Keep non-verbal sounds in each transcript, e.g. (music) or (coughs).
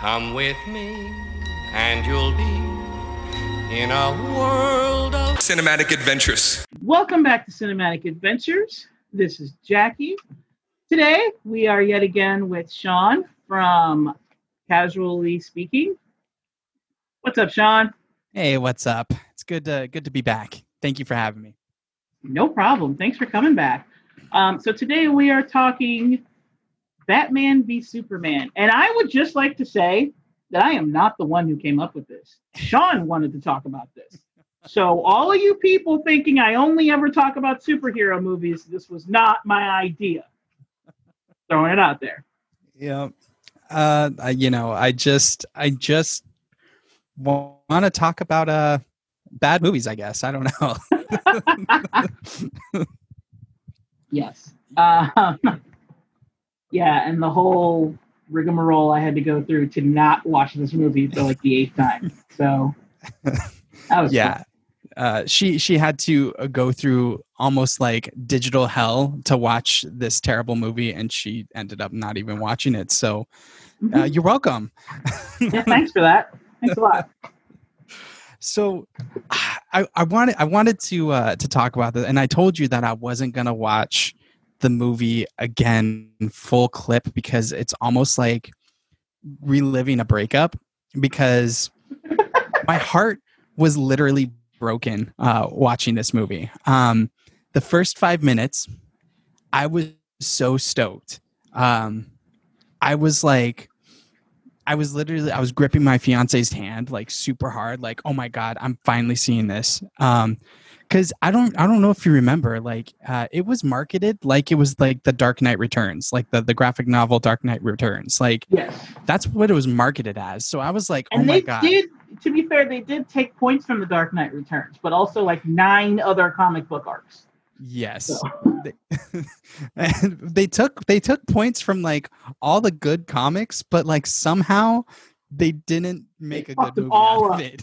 Come with me, and you'll be in a world of cinematic adventures. Welcome back to Cinematic Adventures. This is Jackie. Today we are yet again with Sean from Casually Speaking. What's up, Sean? Hey, what's up? It's good to good to be back. Thank you for having me. No problem. Thanks for coming back. Um, so today we are talking Batman v Superman, and I would just like to say that I am not the one who came up with this. Sean wanted to talk about this. So all of you people thinking I only ever talk about superhero movies, this was not my idea. Throwing it out there. Yeah. Uh, I, you know, I just, I just want to talk about uh bad movies. I guess I don't know. (laughs) yes. Uh, (laughs) yeah, and the whole rigmarole I had to go through to not watch this movie for like the eighth time. So that was yeah. Uh, she she had to uh, go through almost like digital hell to watch this terrible movie, and she ended up not even watching it. So uh, Mhm. you're welcome. yeah, thanks for that. Thanks a lot. (laughs) so I, I wanted I wanted to uh, to talk about this, and I told you that I wasn't gonna watch the movie again full clip because it's almost like reliving a breakup because my (laughs) heart was literally broken uh, watching this movie. Um, the first five minutes, I was so stoked. Um, I was like, I was literally, I was gripping my fiance's hand like super hard, like, oh my god, I'm finally seeing this. Um, because I don't, I don't know if you remember, like, uh, it was marketed like it was like the Dark Knight Returns, like the the graphic novel Dark Knight Returns, like Yes. that's what it was marketed as. So I was like, And oh my they god, did, to be fair, they did take points from The Dark Knight Returns, but also like nine other comic book arcs. Yes. So- They, (laughs) they took they took points from like all the good comics, but like somehow they didn't make a good movie all out of it.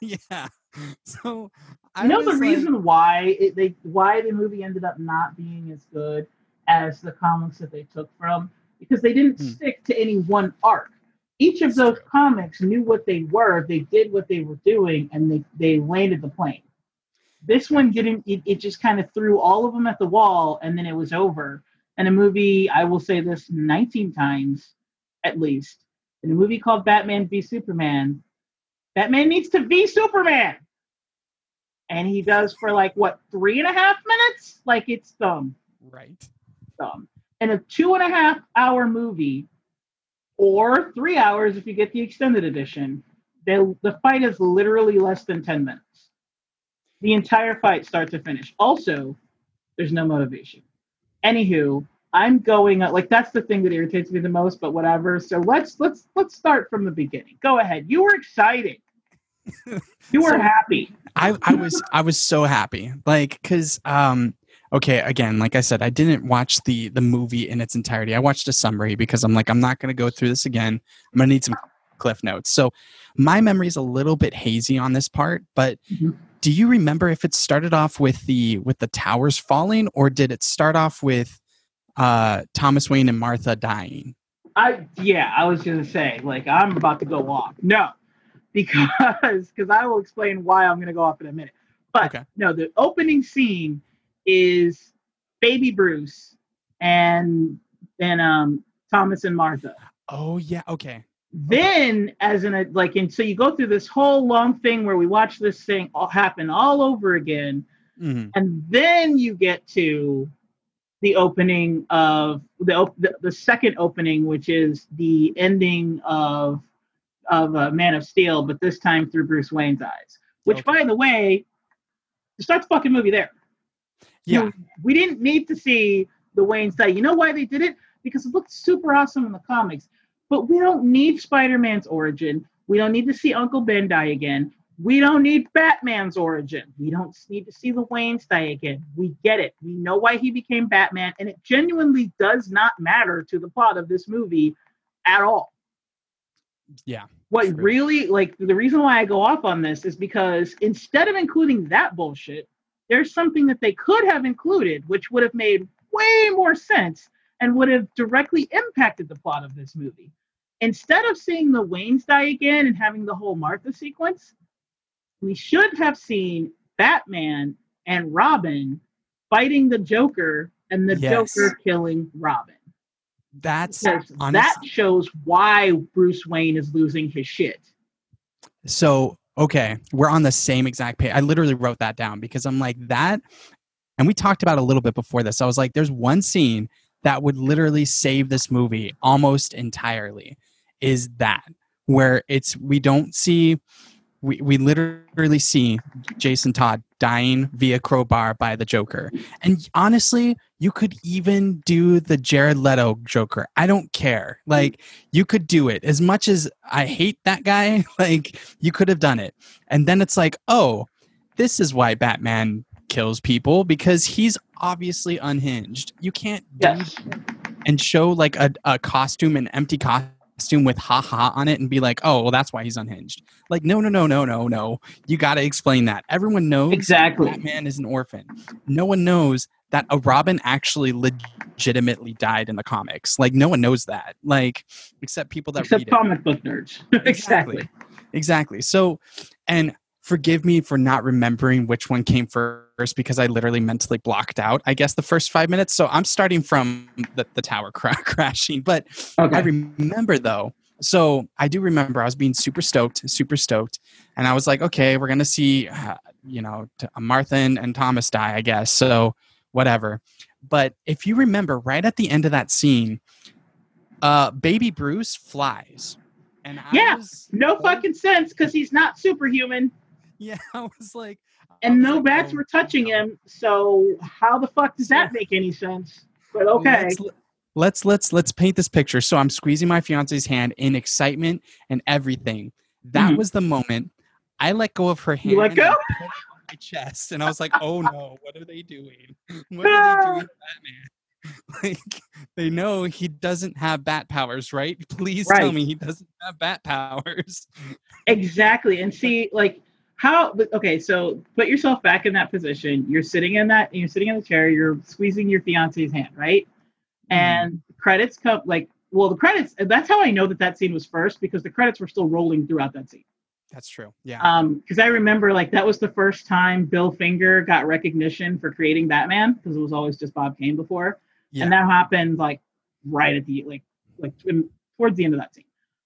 (laughs) yeah. (laughs) So I you know the like- reason why it, they why the movie ended up not being as good as the comics that they took from because they didn't Hmm. stick to any one arc. Each of That's those true. comics knew what they were, they did what they were doing, and they they landed the plane. This one didn't. It, it just kind of threw all of them at the wall, and then it was over. And a movie, I will say this 19 times at least, in a movie called Batman v Superman, Batman needs to be Superman. And he does for like what three and a half minutes? Like it's dumb. Right. dumb. In a two and a half hour movie or three hours if you get the extended edition they, the fight is literally less than 10 minutes. The entire fight start to finish. Also there's no motivation. Anywho i'm going like that's the thing that irritates me the most but whatever. So let's let's let's start from the beginning. Go ahead. You were excited (laughs) you were So- happy I, I was I was so happy. Like cuz um okay, again, like I said, I didn't watch the the movie in its entirety. I watched a summary because I'm like I'm not going to go through this again. I'm going to need some cliff notes. So my memory is a little bit hazy on this part, but Mhm. do you remember if it started off with the with the towers falling or did it start off with uh Thomas Wayne and Martha dying? I yeah, I was gonna say like I'm about to go off. No, because because I will explain why I'm gonna go off in a minute. But Okay. no, the opening scene is baby Bruce and and um Thomas and Martha. Oh yeah, okay. Then as in a like and so you go through this whole long thing where we watch this thing all happen all over again, Mhm. and then you get to the opening of the op- the, the second opening, which is the ending of of uh, Man of Steel, but this time through Bruce Wayne's eyes. Which, Okay. by the way, starts the fucking movie there. You Yeah. know, we didn't need to see the Wayne side. You know why they did it? Because it looked super awesome in the comics. But we don't need Spider-Man's origin. We don't need to see Uncle Ben die again. We don't need Batman's origin. We don't need to see the Wayne's die again. We get it. We know why he became Batman, and it genuinely does not matter to the plot of this movie at all. Yeah. What really, like, the reason why I go off on this is because instead of including that bullshit, there's something that they could have included, which would have made way more sense and would have directly impacted the plot of this movie. instead of seeing the Waynes die again and having the whole Martha sequence, we should have seen Batman and Robin fighting the Joker and the Yes. Joker killing Robin. That's that shows why Bruce Wayne is losing his shit. So, okay, we're on the same exact page. I literally wrote that down because I'm like, that, and we talked about it a little bit before this. I was like, there's one scene that would literally save this movie almost entirely is that where it's, we don't see, we, we literally see Jason Todd dying via crowbar by the Joker. And honestly, you could even do the Jared Leto Joker. I don't care. Like, you could do it. As much as I hate that guy, (laughs) like, you could have done it. And then it's like, oh, this is why Batman kills people because he's obviously unhinged. You can't do Yes. and show like a, a costume, an empty costume with ha ha on it and be like, oh, well, that's why he's unhinged. Like, no, no, no, no, no, no. You got to explain that. Everyone knows Exactly. Batman is an orphan. No one knows that a Robin actually legitimately died in the comics. Like, no one knows that. Like, except people that Except read it. comic book nerds. (laughs) exactly. Exactly. So, and forgive me for not remembering which one came first because I literally mentally blocked out, I guess, the first five minutes. So I'm starting from the, the tower cra- (laughs) crashing. But I remember though. So I do remember I was being super stoked, super stoked. And I was like, okay, we're going to see, uh, you know, t- Martha and, and Thomas die, I guess. So whatever. But if you remember, right at the end of that scene, uh, baby Bruce flies. And I Yeah, was, No fucking sense because he's not superhuman (laughs) yeah, I was like, and was no like, bats oh, were touching no. him. So how the fuck does that make any sense? But okay. Let's, let's let's let's paint this picture. So I'm squeezing my fiance's hand in excitement and everything. That Mhm. was the moment I let go of her hand. You let and go? I put it on my chest, and I was like, "Oh no, what are they doing? What are they doing, (laughs) to Batman?" (laughs) Like they know he doesn't have bat powers, right? Please tell me he doesn't have bat powers. Exactly. And see, like, how, okay, so put yourself back in that position. You're sitting in that, you're sitting in the chair, you're squeezing your fiance's hand, right? And credits come, like, well, the credits, that's how I know that that scene was first because the credits were still rolling throughout that scene. That's true. Yeah. Um, because I remember, like, that was the first time Bill Finger got recognition for creating Batman because it was always just Bob Kane before. yeah. and that happened like right at the like like towards the end of that scene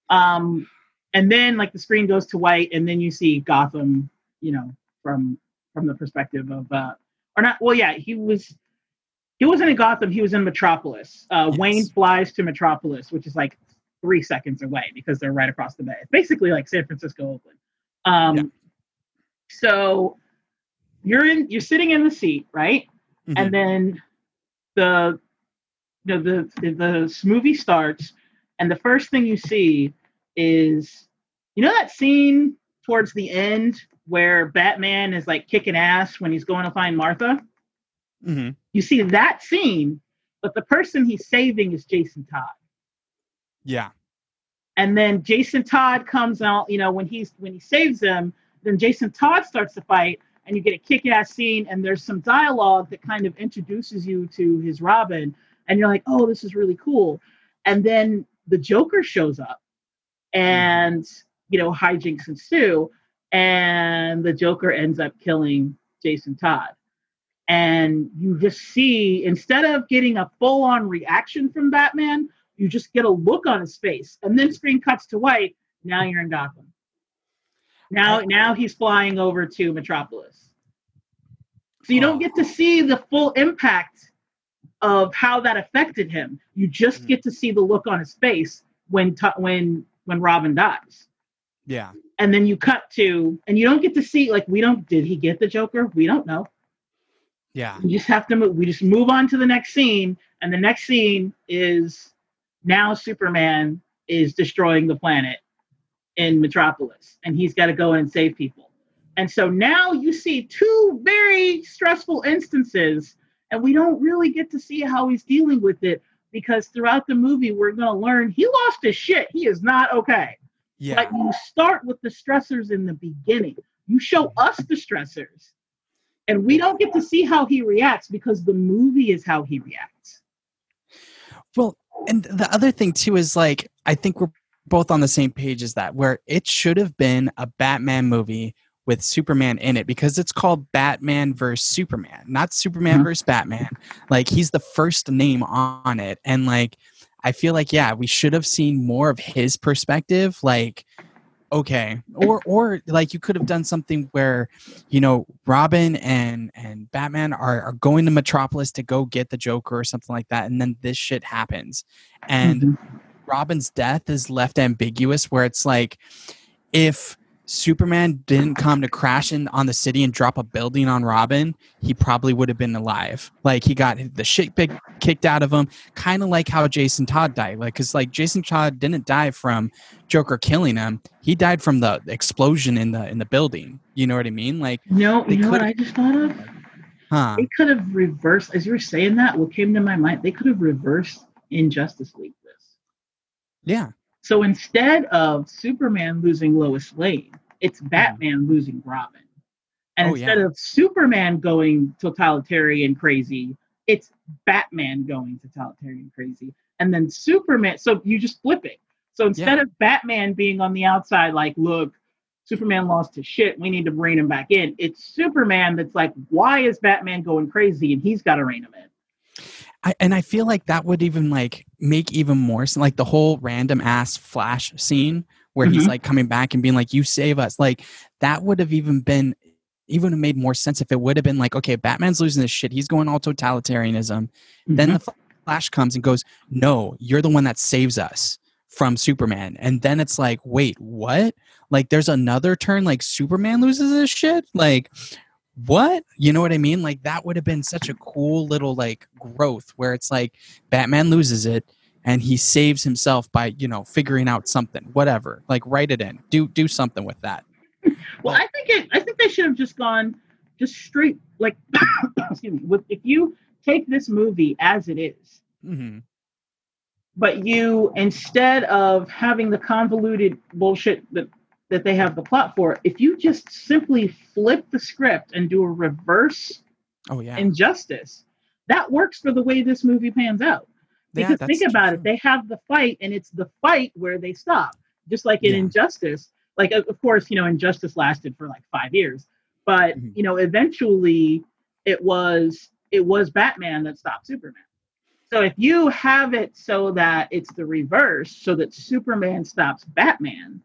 um and then like the screen goes to white and then you see gotham you know from from the perspective of uh or not well yeah he was he wasn't in gotham he was in metropolis uh Yes. wayne flies to metropolis which is like three seconds away because they're right across the bay it's basically like san francisco oakland um Yeah. so you're in you're sitting in the seat right Mhm. and then the the, the the the movie starts and the first thing you see is you know that scene towards the end where batman is like kicking ass when he's going to find martha Mhm. you see that scene but the person he's saving is jason todd Yeah. and then jason todd comes out you know when he's when he saves them then jason todd starts to fight and you get a kick-ass scene and there's some dialogue that kind of introduces you to his robin and you're like oh this is really cool and then the joker shows up and you know hijinks ensue and the joker ends up killing jason todd. And you just see instead of getting a full-on reaction from batman you just get a look on his face and then screen cuts to white. Now you're in gotham. Now now he's flying over to metropolis. So you don't get to see the full impact of how that affected him. You just Mhm. get to see the look on his face when when when robin dies Yeah. and then you cut to and you don't get to see like we don't did he get the joker we don't know Yeah. we just have to move we just move on to the next scene and the next scene is now superman is destroying the planet in metropolis and he's got to go in and save people and so now you see two very stressful instances and we don't really get to see how he's dealing with it because throughout the movie we're going to learn he lost his shit he is not okay Yeah. but you start with the stressors in the beginning. You show us the stressors. And we don't get to see how he reacts because the movie is how he reacts. Well, and the other thing too is like I think we're both on the same page as that, where it should have been a Batman movie with Superman in it because it's called Batman versus Superman, not Superman Mhm. versus Batman. Like he's the first name on it. And like I feel like yeah, we should have seen more of his perspective like okay or or like you could have done something where you know robin and and batman are, are going to metropolis to go get the joker or something like that and then this shit happens and Mhm. Robin's death is left ambiguous where it's like if Superman didn't come to crash in on the city and drop a building on Robin, he probably would have been alive. Like he got the shit big kicked out of him, kind of like how Jason Todd died. Like cuz like Jason Todd didn't die from Joker killing him. He died from the explosion in the in the building. You know what I mean? Like, No, They you know what I just thought of? huh. They could have reversed, as you were saying that, what came to my mind, they could have reversed Injustice League this. Yeah. So instead of Superman losing Lois Lane, it's hmm. Batman losing Robin. And Oh, instead yeah. of Superman going totalitarian crazy, it's Batman going totalitarian crazy. And then Superman, so you just flip it. So instead of Batman being on the outside, like, look, Superman lost his shit, we need to rein him back in, it's Superman that's like, why is Batman going crazy? And he's got to rein him in. I, and I feel like that would even like make even more sense. Like the whole random ass flash scene where he's Mhm. like coming back and being like, "You save us." Like that would have even been even made more sense if it would have been like, okay, Batman's losing this shit. He's going all totalitarianism. Then Mhm. the Flash comes and goes, "No, you're the one that saves us from Superman." And then it's like, "Wait, what?" Like there's another turn like Superman loses his shit? Like what? You know what I mean? Like that would have been such a cool little like growth where it's like Batman loses it and he saves himself by, you know, figuring out something, whatever. Like write it in. Do do something with that. (laughs) Well, I think it. I think they should have just gone just straight like. (coughs) excuse me. With if you take this movie as it is, Mm-hmm. but you instead of having the convoluted bullshit that that they have the plot for, if you just simply flip the script and do a reverse Oh yeah. injustice, that works for the way this movie pans out. Because that's think about true. it, they have the fight, and it's the fight where they stop. Just like in Yeah. Injustice, like of course, you know, Injustice lasted for like five years, but Mhm. you know, eventually it was it was Batman that stopped Superman. So if you have it so that it's the reverse, so that Superman stops Batman,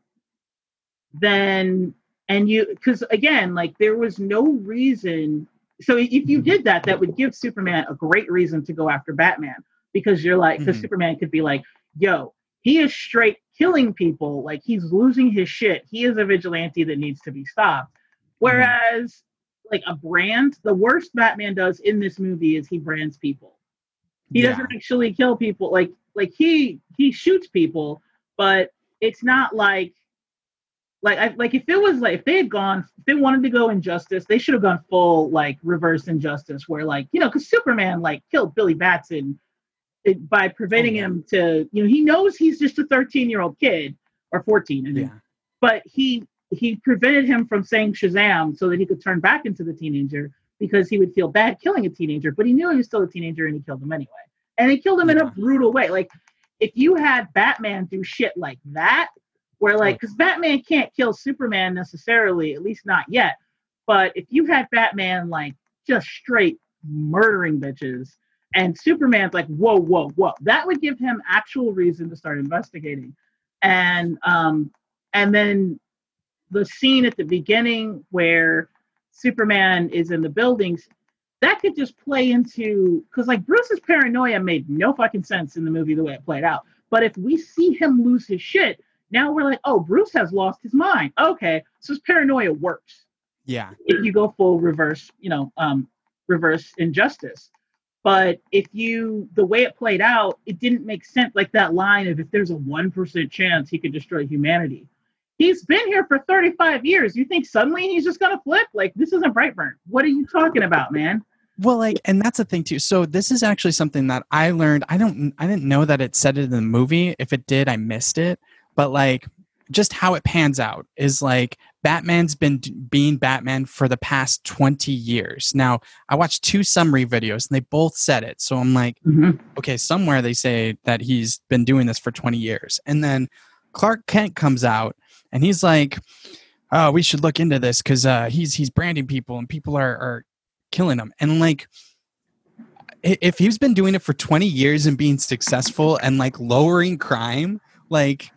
then and you because again, like there was no reason. So if you did that, that would give Superman a great reason to go after Batman because you're like, because Mhm. Superman could be like, yo, he is straight killing people, like he's losing his shit. He is a vigilante that needs to be stopped. Whereas, like a brand, the worst Batman does in this movie is he brands people. He Yeah. doesn't actually kill people. Like like he he shoots people, but it's not like like I like if it was like if they had gone if they wanted to go injustice, they should have gone full like reverse injustice where like you know because Superman like killed Billy Batson it, by preventing Oh, him to you know he knows he's just a 13 year old kid or 14 Yeah. but he he prevented him from saying Shazam so that he could turn back into the teenager because he would feel bad killing a teenager, but he knew he was still a teenager and he killed him anyway. And he killed him in a brutal way. Like if you had Batman do shit like that, where like because Batman can't kill Superman necessarily, at least not yet. But if you had Batman like just straight murdering bitches and Superman's like, whoa, whoa, whoa, that would give him actual reason to start investigating. And um and then the scene at the beginning where Superman is in the buildings, that could just play into because like Bruce's paranoia made no fucking sense in the movie the way it played out. But if we see him lose his shit, now we're like, oh, Bruce has lost his mind. Okay, so his paranoia works Yeah. if you go full reverse, you know, um, reverse injustice. But if you, the way it played out, it didn't make sense. Like that line of if there's a 1% chance he could destroy humanity. He's been here for 35 years. You think suddenly he's just going to flip? Like, this isn't Brightburn. What are you talking about, man? Well, like, and that's the thing too. So this is actually something that I learned. I don't, I didn't know that it said it in the movie. If it did, I missed it. But like, just how it pans out is like Batman's been d- being Batman for the past twenty years. Now, I watched two summary videos, and they both said it. So I'm like, okay, somewhere they say that he's been doing this for 20 years. And then Clark Kent comes out and he's like, "Oh, we should look into this because uh, he's he's branding people and people are are killing him." And like, if he's been doing it for twenty years and being successful and like lowering crime, like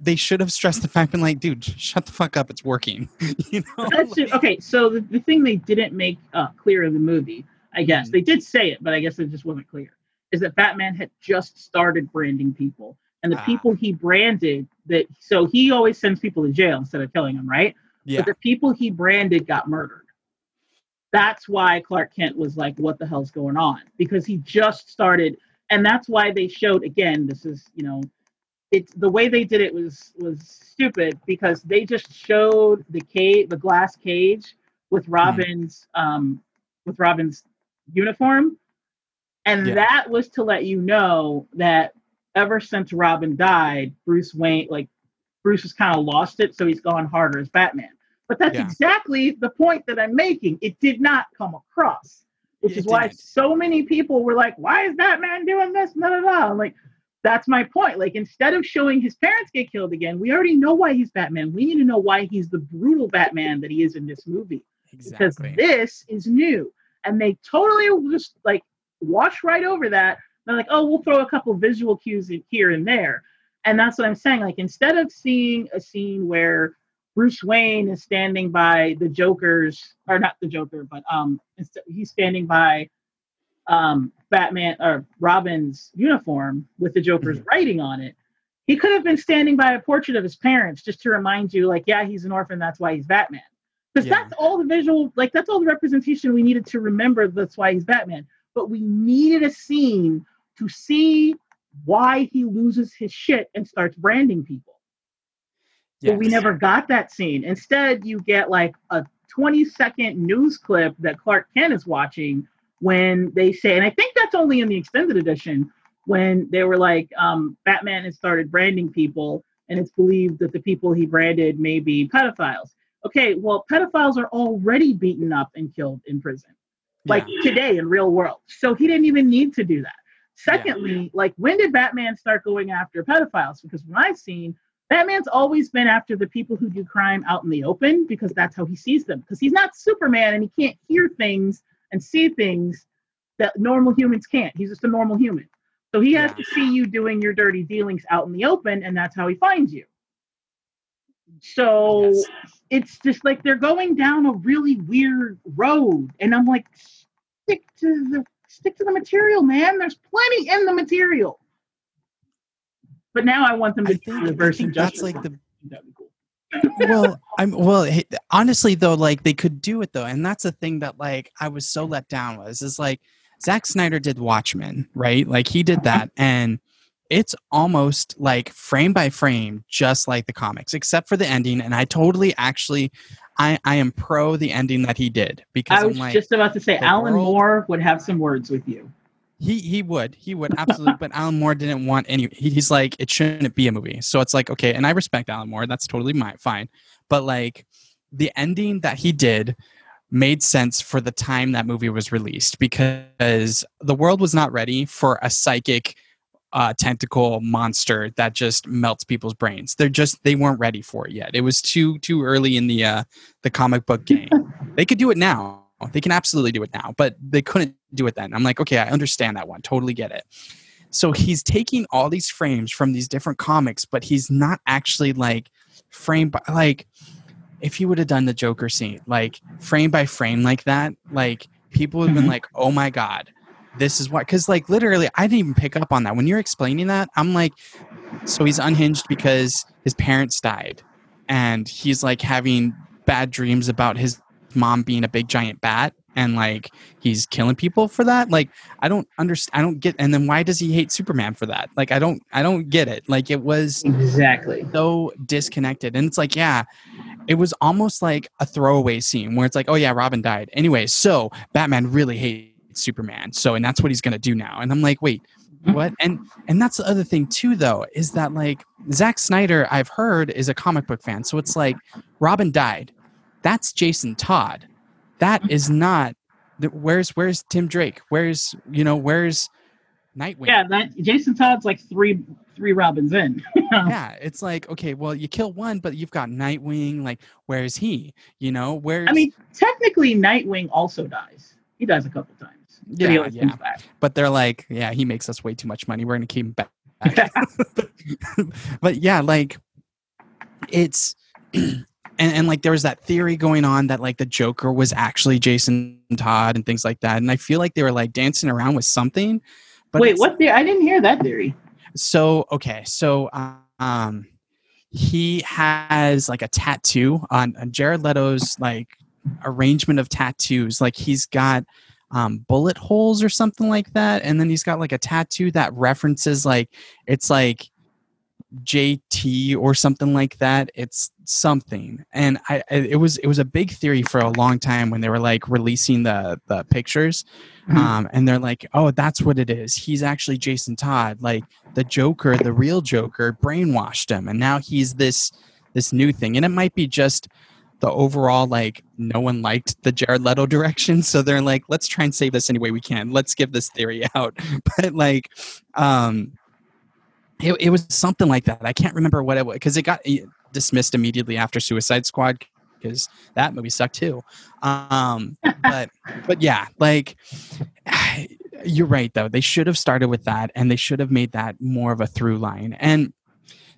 they should have stressed the fact and like, dude, shut the fuck up, it's working. (laughs) you know? That's it. okay. So the, the thing they didn't make uh, clear in the movie, I guess Mhm. they did say it, but I guess it just wasn't clear, is that Batman had just started branding people, and the Ah. people he branded that so he always sends people to jail instead of killing them, right? Yeah. But the people he branded got murdered. That's why Clark Kent was like, "What the hell's going on?" Because he just started, and that's why they showed again. This is you know, it's the way they did it was was stupid because they just showed the cage, the glass cage with Robin's um with Robin's uniform, and Yeah. that was to let you know that ever since Robin died, Bruce Wayne like Bruce has kind of lost it, so he's gone harder as Batman. But that's Yeah. exactly the point that I'm making. It did not come across, which It is why didn't. so many people were like, "Why is Batman doing this?" No, no, no. I'm like, that's my point. Like, instead of showing his parents get killed again, we already know why he's Batman. We need to know why he's the brutal Batman that he is in this movie because this is new. And they totally just like wash right over that. They're like, oh, we'll throw a couple visual cues in here and there. And that's what I'm saying. Like, instead of seeing a scene where Bruce Wayne is standing by the Joker's, or not the Joker, but um, instead, he's standing by um, Batman or Robin's uniform with the Joker's writing on it. He could have been standing by a portrait of his parents just to remind you, like, yeah, he's an orphan. That's why he's Batman. Because Yeah. that's all the visual, like, that's all the representation we needed to remember. That's why he's Batman. But we needed a scene to see why he loses his shit and starts branding people. But we never got that scene. Instead, you get like a 20 second news clip that Clark Kent is watching when they say, and I think that's only in the extended edition, when they were like, um, Batman has started branding people, and it's believed that the people he branded may be pedophiles. Okay, well, pedophiles are already beaten up and killed in prison, like Yeah. today in real world. So he didn't even need to do that. Yeah. Secondly, like when did Batman start going after pedophiles? Because when I've seen, Batman's always been after the people who do crime out in the open because that's how he sees them. Because he's not Superman and he can't hear things and see things that normal humans can't. He's just a normal human. So he has Yeah. to see you doing your dirty dealings out in the open, and that's how he finds you. So Yes. it's just like they're going down a really weird road, and I'm like, stick to the stick to the material, man. There's plenty in the material. But now I want them to I do think, I reverse think injustice. that's like the That'd be cool. Well i'm well honestly though like they could do it though and that's the thing that like i was so let down was is like Zack Snyder did Watchmen, right? Like he did that, and it's almost like frame by frame, just like the comics, except for the ending. And I totally actually, I I am pro the ending that he did because I was like just about to say Alan world- Moore would have some words with you. He he would he would absolutely, but Alan Moore didn't want any. He, he's like it shouldn't be a movie, so it's like okay, and I respect Alan Moore. That's totally my fine, but like the ending that he did made sense for the time that movie was released because the world was not ready for a psychic uh, tentacle monster that just melts people's brains. They're just they weren't ready for it yet. It was too too early in the uh, the comic book game. they could do it now. They can absolutely do it now, but they couldn't do it then. I'm like, okay, I understand that one. Totally get it. So he's taking all these frames from these different comics, but he's not actually like frame by like if he would have done the Joker scene, like frame by frame like that, like people would have been Mhm. like, oh my God, this is what because like literally I didn't even pick up on that. When you're explaining that, I'm like, so he's unhinged because his parents died and he's like having bad dreams about his mom being a big giant bat and like he's killing people for that like i don't understand i don't get and then why does he hate superman for that? Like i don't i don't get it. Like it was Exactly. so disconnected and it's like yeah it was almost like a throwaway scene where it's like oh yeah robin died. Anyway so batman really hates superman so and that's what he's gonna do now and i'm like wait hmm. what? And and that's the other thing too though is that like Zack Snyder I've heard is a comic book fan so it's like Robin died. That's Jason Todd that is not where's where's Tim Drake where's you know where's Nightwing Yeah, that Jason Todd's like three three Robins in. (laughs) yeah, it's like okay, well, you kill one, but you've got Nightwing. Like, where's he? You know, where's? I mean, technically, Nightwing also dies. He dies a couple times. Yeah, yeah. but they're like, yeah, he makes us way too much money. We're gonna keep him back. (laughs) (laughs) but yeah, like it's (clears throat) and, and like there was that theory going on that like the Joker was actually Jason Todd and things like that. And I feel like they were like dancing around with something. But Wait, what? The- I didn't hear that theory. So okay, so um, he has like a tattoo on, on Jared Leto's like arrangement of tattoos. Like he's got um, bullet holes or something like that, and then he's got like a tattoo that references like it's like JT or something like that. It's something, and I, it was it was a big theory for a long time when they were like releasing the the pictures, Mhm. um, and they're like, oh, that's what it is. He's actually Jason Todd, like the Joker, the real Joker, brainwashed him, and now he's this this new thing, and it might be just the overall like no one liked the Jared Leto (laughs) direction, so they're like, let's try and save this any way we can. Let's give this theory (laughs) out, (laughs) but like, um, it, it was something like that. I can't remember what it was because it got eh, dismissed immediately after Suicide Squad because that movie sucked too. Um, but but yeah, like (sighs) you're right though. They should have started with that, and they should have made that more of a through line. And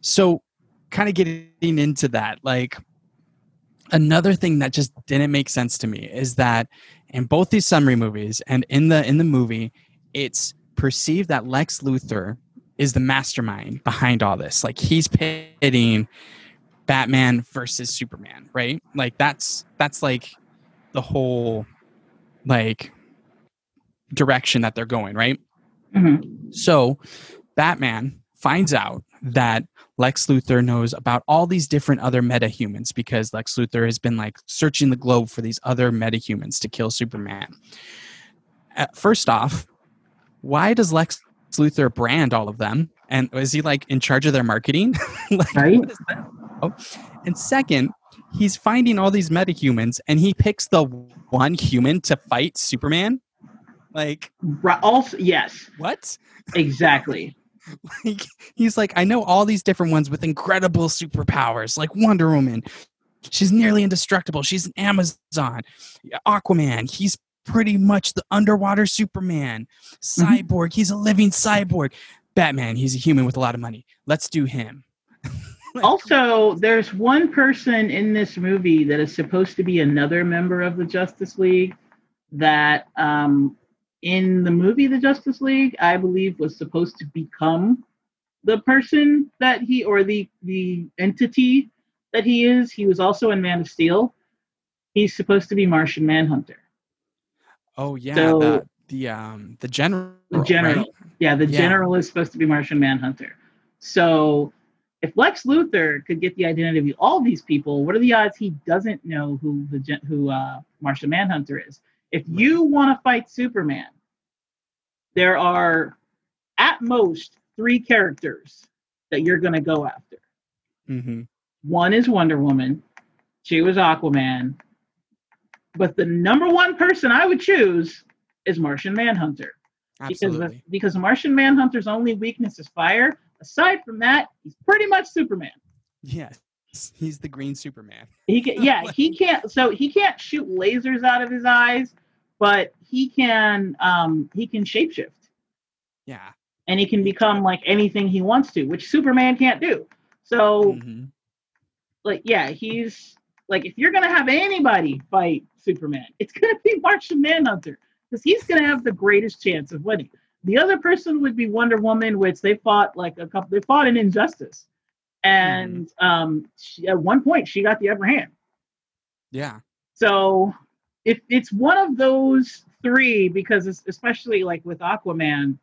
so, kind of getting into that, like another thing that just didn't make sense to me is that in both these summary movies and in the in the movie, it's perceived that Lex Luthor is the mastermind behind all this. Like he's pitting Batman versus Superman, right? Like that's that's like the whole like direction that they're going, right? Mhm. So Batman finds out that Lex Luthor knows about all these different other metahumans because Lex Luthor has been like searching the globe for these other metahumans to kill Superman. Uh, first off, why does Lex Luthor brand all of them? And is he like in charge of their marketing? (laughs) like, Right. what is that? Oh. And second, he's finding all these metahumans and he picks the one human to fight Superman. Like, Also, yes, what? exactly. (laughs) like he's like i know all these different ones with incredible superpowers like wonder woman she's nearly indestructible she's an amazon aquaman he's pretty much the underwater superman cyborg he's a living cyborg batman he's a human with a lot of money let's do him (laughs) Also, there's one person in this movie that is supposed to be another member of the Justice League that um in the movie The Justice League, I believe was supposed to become the person that he or the the entity that he is. He was also in Man of Steel. He's supposed to be Martian Manhunter. Oh yeah So- the, the um the general The general. right? Yeah, the Yeah. general is supposed to be Martian Manhunter. So if Lex Luthor could get the identity of all these people, what are the odds he doesn't know who the who uh, Martian Manhunter is? If you want to fight Superman, there are at most three characters that you're going to go after. mm-hmm. One is Wonder Woman, two is Aquaman, but the number one person I would choose is Martian Manhunter because absolutely the, because Martian Manhunter's only weakness is fire. Aside from that, he's pretty much Superman. yes he's the green superman He can, (laughs) yeah, he can't. So he can't shoot lasers out of his eyes, but he can um he can shapeshift yeah and he can become like anything he wants to, which Superman can't do. So Mhm. like yeah, he's like if you're gonna have anybody fight Superman, it's gonna be (laughs) Martian Manhunter because he's gonna have the greatest chance of winning. The other person would be Wonder Woman, which they fought like a couple. They fought in Injustice, and um, she, at one point she got the upper hand. yeah So if it's one of those three, because it's, especially like with Aquaman,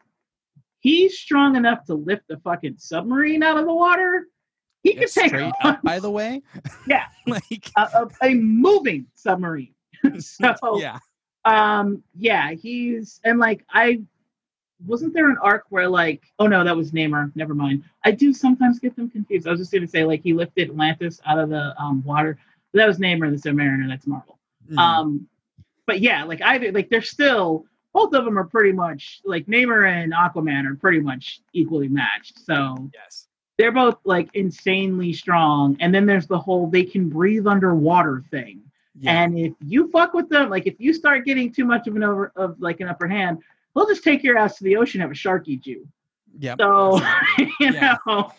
he's strong enough to lift the fucking submarine out of the water. He could It's take up by the way (laughs) Yeah. (laughs) like a, a, a moving submarine. (laughs) so yeah um yeah, he's and like I wasn't there an arc where like oh no that was Namor never mind I do sometimes get them confused I was just gonna say like he lifted Atlantis out of the um water that was Namor the Submariner that's Marvel Mhm. um but yeah like I like they're still both of them are pretty much like Namor and Aquaman are pretty much equally matched. So Yes. They're both like insanely strong. And then there's the whole they can breathe underwater thing. Yeah. And if you fuck with them, like if you start getting too much of an over of like an upper hand, they'll just take your ass to the ocean and have a shark eat you. Yeah. So (laughs) you Yeah. know,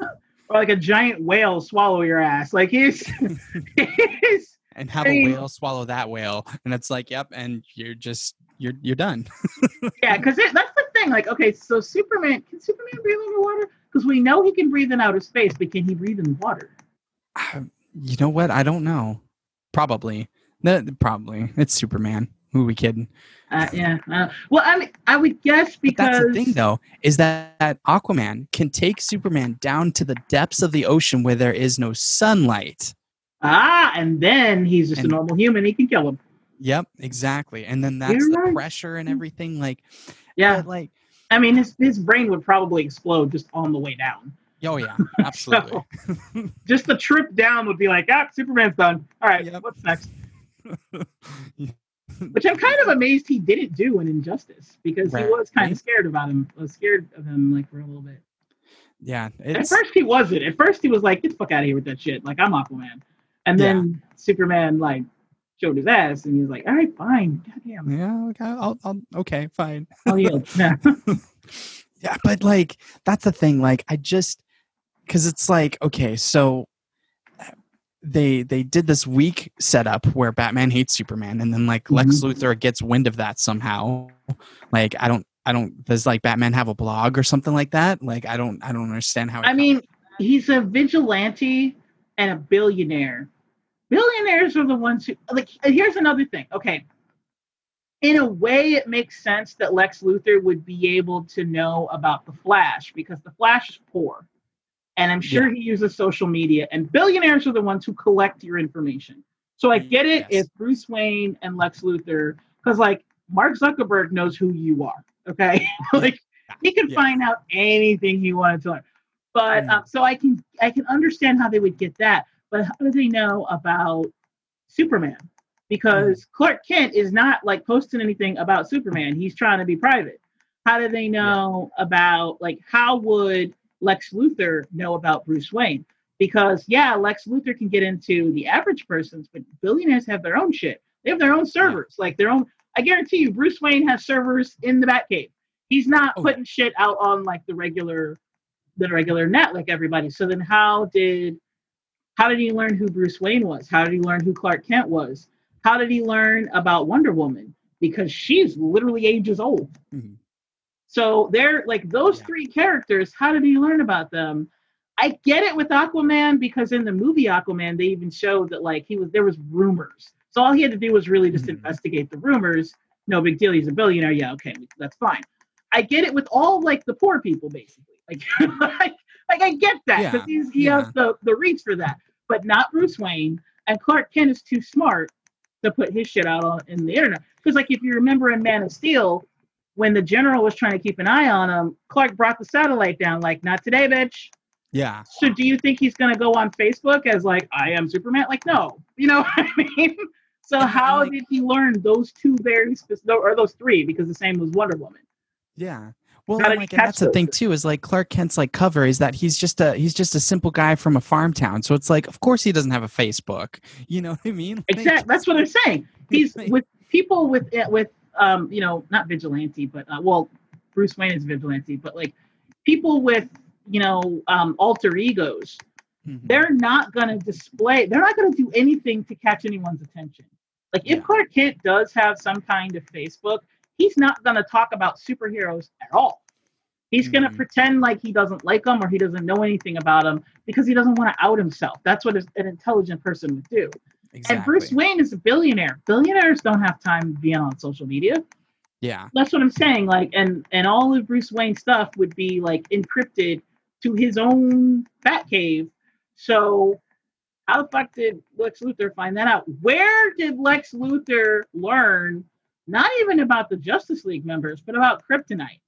(laughs) or like a giant whale swallow your ass. Like he's, (laughs) he's and have I a whale swallow that whale, and it's like, yep, and you're just you're you're done. yeah, because that's the thing. Like, okay, so Superman can Superman breathe underwater? Because we know he can breathe in outer space, but can he breathe in water? Uh, you know what? I don't know. Probably. Probably. It's Superman. Who are we kidding? Uh, yeah. Uh, well, I mean, I would guess But because that's the thing, though, is that, that Aquaman can take Superman down to the depths of the ocean where there is no sunlight. ah, and then he's just And- a normal human. He can kill him. Yep, exactly. And then that's You're the right. pressure and everything. Like, Yeah. but like, I mean, his his brain would probably explode just on the way down. oh yeah, (laughs) absolutely. (laughs) Just the trip down would be like, ah, Superman's done. All right, Yep. what's next? (laughs) Which I'm kind of amazed he didn't do in Injustice because he was kind Right. of scared about him. I was scared of him like for a little bit. yeah, At first he wasn't. At first he was like, "Get the fuck out of here with that shit!" Like I'm Aquaman, and then Superman like showed his ass, and he was like, "All right, fine, goddamn, yeah. Okay, I'll, I'll, okay, fine. I'll yield." (laughs) Yeah. yeah but like that's the thing like i just because it's like okay so they they did this weak setup where batman hates superman and then like lex Mhm. luthor gets wind of that somehow like i don't i don't does like batman have a blog or something like that like i don't i don't understand how I mean, he's a vigilante and a billionaire. Billionaires are the ones who like. Here's another thing. Okay, in a way, it makes sense that Lex Luthor would be able to know about the Flash because the Flash is poor, and I'm sure he uses social media. And billionaires are the ones who collect your information. So I get it Yes. if Bruce Wayne and Lex Luthor, because like Mark Zuckerberg knows who you are. Okay, (laughs) like he can Yeah. find out anything he wanted to learn. But Mm. um, so I can I can understand how they would get that. But how do they know about Superman? Because mm-hmm. Clark Kent is not like posting anything about Superman. He's trying to be private. How do they know about like how would Lex Luthor know about Bruce Wayne? Because yeah, Lex Luthor can get into the average person's, but billionaires have their own shit. They have their own servers, like their own. I guarantee you, Bruce Wayne has servers in the Batcave. He's not Oh, putting shit out on like the regular, the regular net like everybody. So then, how did, how did he learn who Bruce Wayne was? How did he learn who Clark Kent was? How did he learn about Wonder Woman? Because she's literally ages old. Mhm. So they're like those Yeah. three characters. How did he learn about them? I get it with Aquaman because in the movie Aquaman, they even showed that like he was there was rumors. So all he had to do was really just Mhm. investigate the rumors. No big deal. He's a billionaire. Yeah, okay, that's fine. I get it with all like the poor people, basically. Like, (laughs) like, I get that because Yeah, he yeah. has the the reach for that, but not Bruce Wayne. And Clark Kent is too smart to put his shit out on in the internet. Because like if you remember in Man of Steel, when the general was trying to keep an eye on him, Clark brought the satellite down. Like, not today, bitch. yeah So do you think he's gonna go on Facebook as like I am Superman? Like, no. You know (laughs) what I mean? So how like- did he learn those two very specific, or those three? Because the same was Wonder Woman. Yeah. Well, How and, did he like, and catch that's the thing too is like Clark Kent's like cover is that he's just a he's just a simple guy from a farm town. So it's like, of course he doesn't have a Facebook. (laughs) You know what I mean? (laughs) Like, Exactly. That's what I'm saying. (laughs) He's with people with with um you know not vigilante, but uh, well, Bruce Wayne is vigilante, but like people with you know um alter egos. Mhm. they're not going to display they're not going to do anything to catch anyone's attention like if clark kent does have some kind of facebook he's not going to talk about superheroes at all he's going to Mhm. pretend like he doesn't like them or he doesn't know anything about them because he doesn't want to out himself that's what an intelligent person would do exactly. and bruce wayne is a billionaire billionaires don't have time to be on social media Yeah. that's what I'm saying. Like, and and all of Bruce Wayne stuff would be like encrypted to his own Batcave. So, how the fuck did Lex Luthor find that out? Where did Lex Luthor learn? Not even about the Justice League members, but about Kryptonite.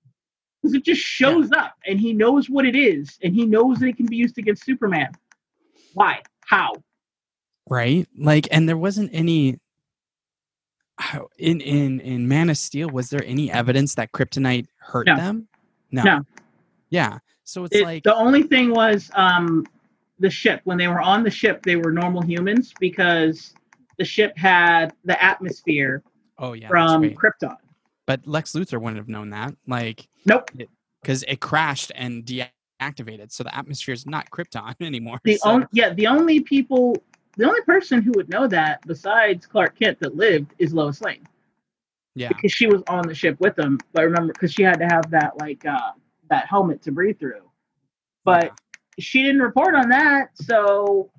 Because it just shows up, and he knows what it is, and he knows that it can be used against Superman. Why? How? Right? Like and there wasn't any in in in Man of Steel, was there any evidence that kryptonite hurt No. them? No. No. Yeah. So it's It- like the only thing was um, the ship. When they were on the ship, they were normal humans because the ship had the atmosphere oh yeah, from. Krypton. but Lex Luthor wouldn't have known that. Like Nope. because it crashed and deactivated, so the atmosphere is not Krypton (laughs) anymore. The so- only yeah, the only people, the only person who would know that besides Clark Kent that lived is Lois Lane yeah, because she was on the ship with them. But remember, because she had to have that like uh, that helmet to breathe through. But yeah. she didn't report on that, so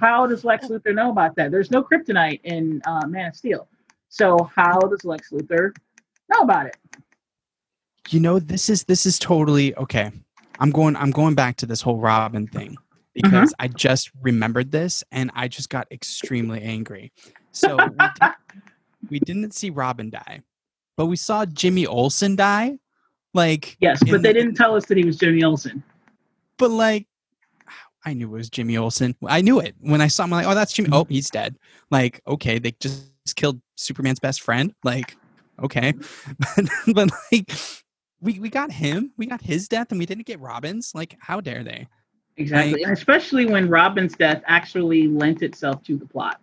how does Lex Luthor know about that? There's no kryptonite in uh, Man of Steel, so how does Lex Luthor know about it? you know this is this is totally okay. I'm going I'm going back to this whole Robin thing because mm-hmm. I just remembered this and I just got extremely angry. So we, (laughs) did, we didn't see Robin die, but we saw Jimmy Olsen die. Like Yes, but they didn't tell us that he was Jimmy Olsen. but like I knew it was Jimmy Olsen. I knew it when I saw him. I'm like, oh, that's Jimmy. Oh, he's dead. Like, okay, they just killed Superman's best friend. Like, okay, (laughs) but, but like, we we got him. We got his death, and we didn't get Robin's. Like, how dare they? Exactly, and especially when Robin's death actually lent itself to the plot.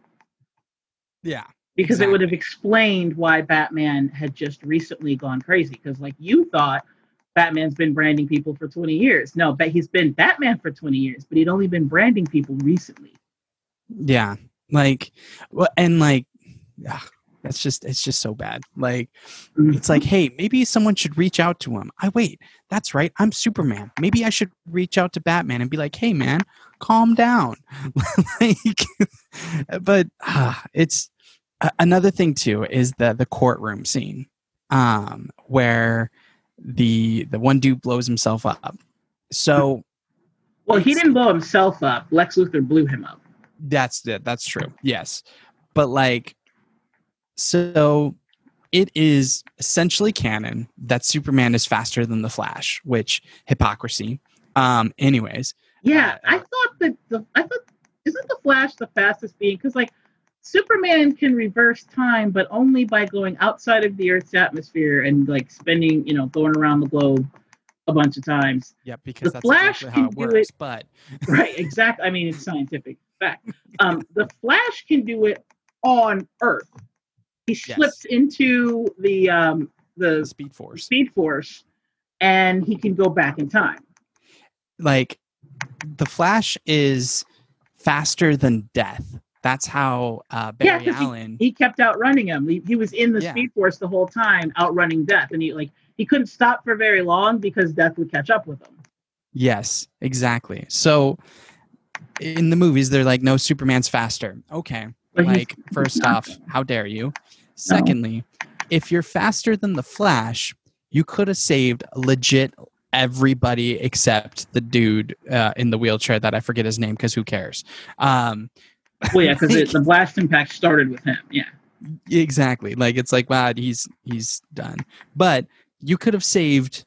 Yeah, because it would have explained why Batman had just recently gone crazy. Because, like, you thought Batman's been branding people for 20 years. No, but he's been Batman for 20 years, but he'd only been branding people recently. yeah. Like, well, and like, ah, that's just it's just so bad. Like, it's like, hey, maybe someone should reach out to him. I wait, that's right. I'm Superman. Maybe I should reach out to Batman and be like, hey, man, calm down. (laughs) like, but ah, it's a- another thing too is the the courtroom scene, um, where the the one dude blows himself up. So Well, he didn't blow himself up. Lex Luthor blew him up. that's it. That's true. Yes, but like, so it is essentially canon that Superman is faster than the Flash, which hypocrisy. Um, anyways, Yeah, Uh, I thought that the I thought isn't the Flash the fastest being? Because like Superman can reverse time, but only by going outside of the Earth's atmosphere and like spending, you know, going around the globe a bunch of times. yeah, because The that's Flash exactly how it can do works. it- But (laughs) right exactly i mean it's scientific fact um the flash can do it on earth he Yes. slips into the um the the Speed Force, speed force and he can go back in time like, the Flash is faster than death. That's how uh, Yeah, Barry 'cause Allen. he kept outrunning him he, he was in the Yeah. speed force the whole time outrunning death and he like he couldn't stop for very long because death would catch up with him Yes, exactly. So in the movies, they're like, no, Superman's faster. Okay. like, first off, how dare you? Secondly, if you're faster than the Flash, you could have saved legit everybody except the dude uh, in the wheelchair that I forget his name because who cares? Um, (laughs) well yeah because the blast impact started with him yeah exactly. Like it's like, wow, he's he's done. But you could have saved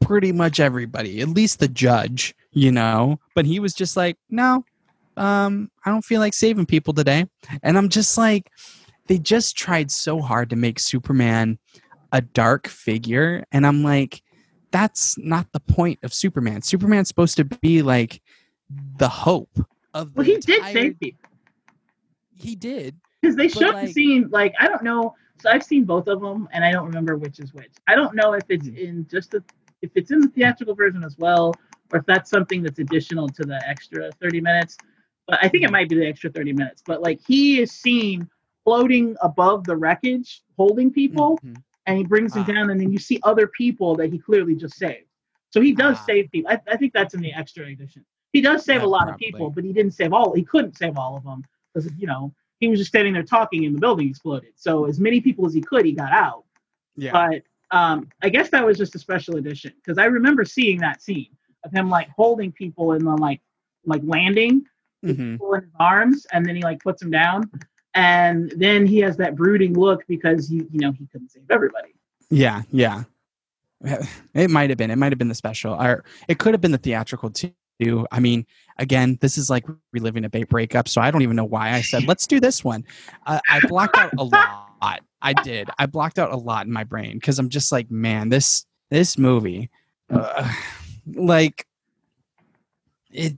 pretty much everybody, at least the judge, you know. But he was just like, no, um, I don't feel like saving people today. And I'm just like, they just tried so hard to make Superman a dark figure, and I'm like, that's not the point of Superman. Superman's supposed to be like the hope of. The well he did entire- save people He did. because they showed the scene like I don't know. So I've seen both of them, and I don't remember which is which. I don't know if it's Hmm. in just the if it's in the theatrical version as well, or if that's something that's additional to the extra thirty minutes. But I think Hmm. it might be the extra thirty minutes. But like he is seen floating above the wreckage, holding people, Mhm. and he brings them Ah. down, and then you see other people that he clearly just saved. So he does Ah. save people. I, I think that's in the extra edition. He does save Yeah, a lot probably. of people, but he didn't save all. He couldn't save all of them because you know he was just standing there talking, and the building exploded. So as many people as he could, he got out. Yeah. But um, I guess that was just a special edition because I remember seeing that scene of him like holding people and then like like landing Mhm. people in his arms, and then he like puts them down, and then he has that brooding look because he you know he couldn't save everybody. Yeah, yeah. (laughs) It might have been. It might have been the special, or it could have been the theatrical too. I mean, again, this is like reliving a bait breakup, so I don't even know why I said let's do this one. Uh, I blocked out a (laughs) lot I did. I blocked out a lot in my brain because I'm just like, man, this this movie, uh, like it.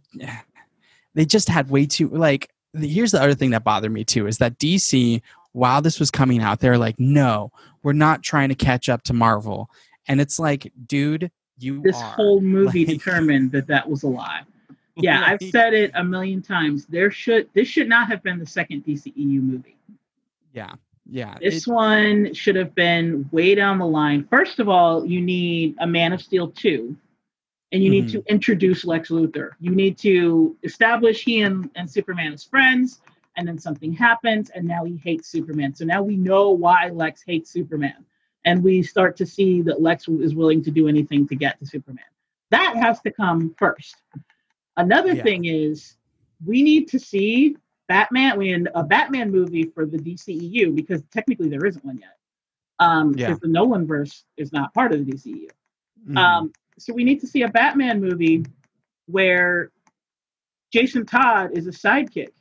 They just had way too like. Here's the other thing that bothered me too is that DC, while this was coming out, they're like, no, we're not trying to catch up to Marvel, and it's like, dude, you this are. whole movie Like- determined that that was a lie. (laughs) Yeah, I've said it a million times. There should this should not have been the second DCEU movie. Yeah, yeah. This it- one should have been way down the line. First of all, you need a Man of Steel 2, and you need Mhm. to introduce Lex Luthor. You need to establish he and, and Superman as friends, and then something happens, and now he hates Superman. So now we know why Lex hates Superman. And we start to see that Lex is willing to do anything to get to Superman. That has to come first. Another Yeah. thing is we need to see Batman, in a Batman movie for the DCEU because technically there isn't one yet. Um, Yeah. because the Nolan verse is not part of the DCEU. Mhm. Um, so we need to see a Batman movie where Jason Todd is a sidekick,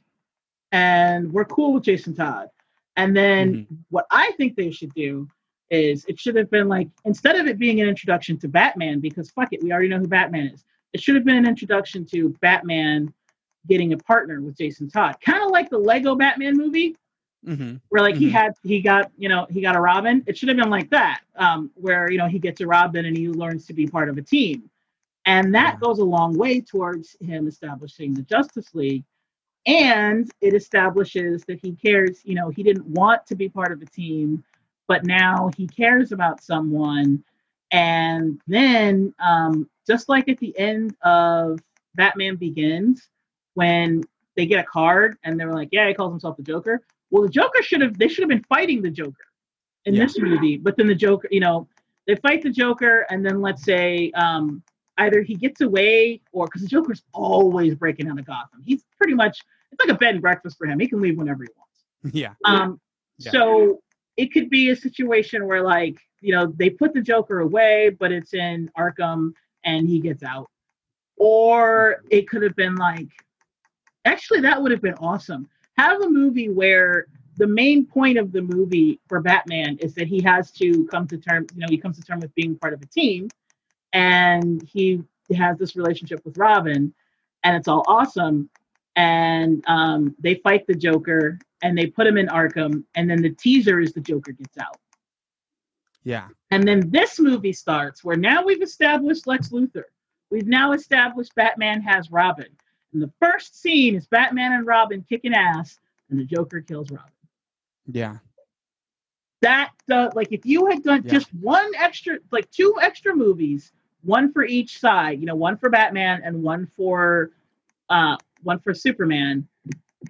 and we're cool with Jason Todd. And then Mm-hmm. what I think they should do is it should have been like instead of it being an introduction to Batman, because fuck it, we already know who Batman is. It should have been an introduction to Batman getting a partner with Jason Todd, kind of like the Lego Batman movie Mhm. where like he Mhm. had he got you know he got a Robin. It should have been like that, um, where you know he gets a Robin and he learns to be part of a team, and that Yeah. goes a long way towards him establishing the Justice League, and it establishes that he cares. You know, he didn't want to be part of a team, but now he cares about someone, and then um, just like at the end of Batman Begins, when they get a card and they're like, yeah, he calls himself the Joker. Well, the Joker should have they should have been fighting the Joker in Yeah. this movie, but then the Joker, you know, they fight the Joker, and then let's say um, either he gets away or because the Joker's always breaking out of Gotham. He's pretty much it's like a bed and breakfast for him. He can leave whenever he wants. (laughs) Yeah. Um, Yeah. So it could be a situation where, like, you know, they put the Joker away, but it's in Arkham and he gets out. Or it could have been like, actually, that would have been awesome. Have a movie where the main point of the movie for Batman is that he has to come to terms, you know, he comes to terms with being part of a team and he has this relationship with Robin and it's all awesome and um, they fight the Joker and they put him in Arkham, and then the teaser is the Joker gets out. Yeah. And then this movie starts where now we've established Lex Luthor. We've now established Batman has Robin. And the first scene is Batman and Robin kicking ass, and the Joker kills Robin. Yeah. That, uh, like, if you had done Yeah. just one extra, like two extra movies, one for each side, you know, one for Batman and one for, uh, one for Superman,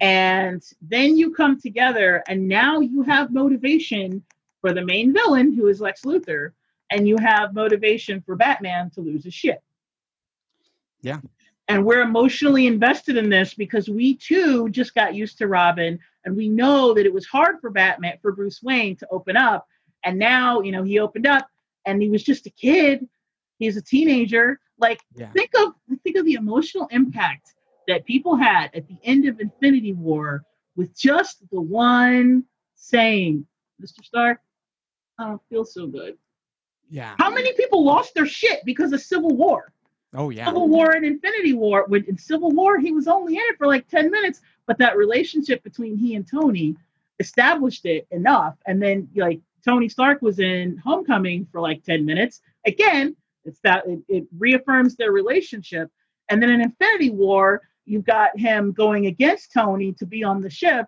and then you come together, and now you have motivation for the main villain, who is Lex Luthor, and you have motivation for Batman to lose his shit. Yeah. And we're emotionally invested in this because we too just got used to Robin, and we know that it was hard for Batman, for Bruce Wayne to open up. And now, you know, he opened up and he was just a kid. He's a teenager. Like, Yeah. think of think of the emotional impact that people had at the end of Infinity War with just the one saying, Mr. Stark, I don't feel so good. Yeah. How many people lost their shit because of Civil War? Oh yeah. Civil War and Infinity War. When in Civil War, he was only in it for like 10 minutes, but that relationship between he and Tony established it enough. And then like Tony Stark was in Homecoming for like 10 minutes. Again, it's that it, it reaffirms their relationship. And then in Infinity War, you've got him going against Tony to be on the ship.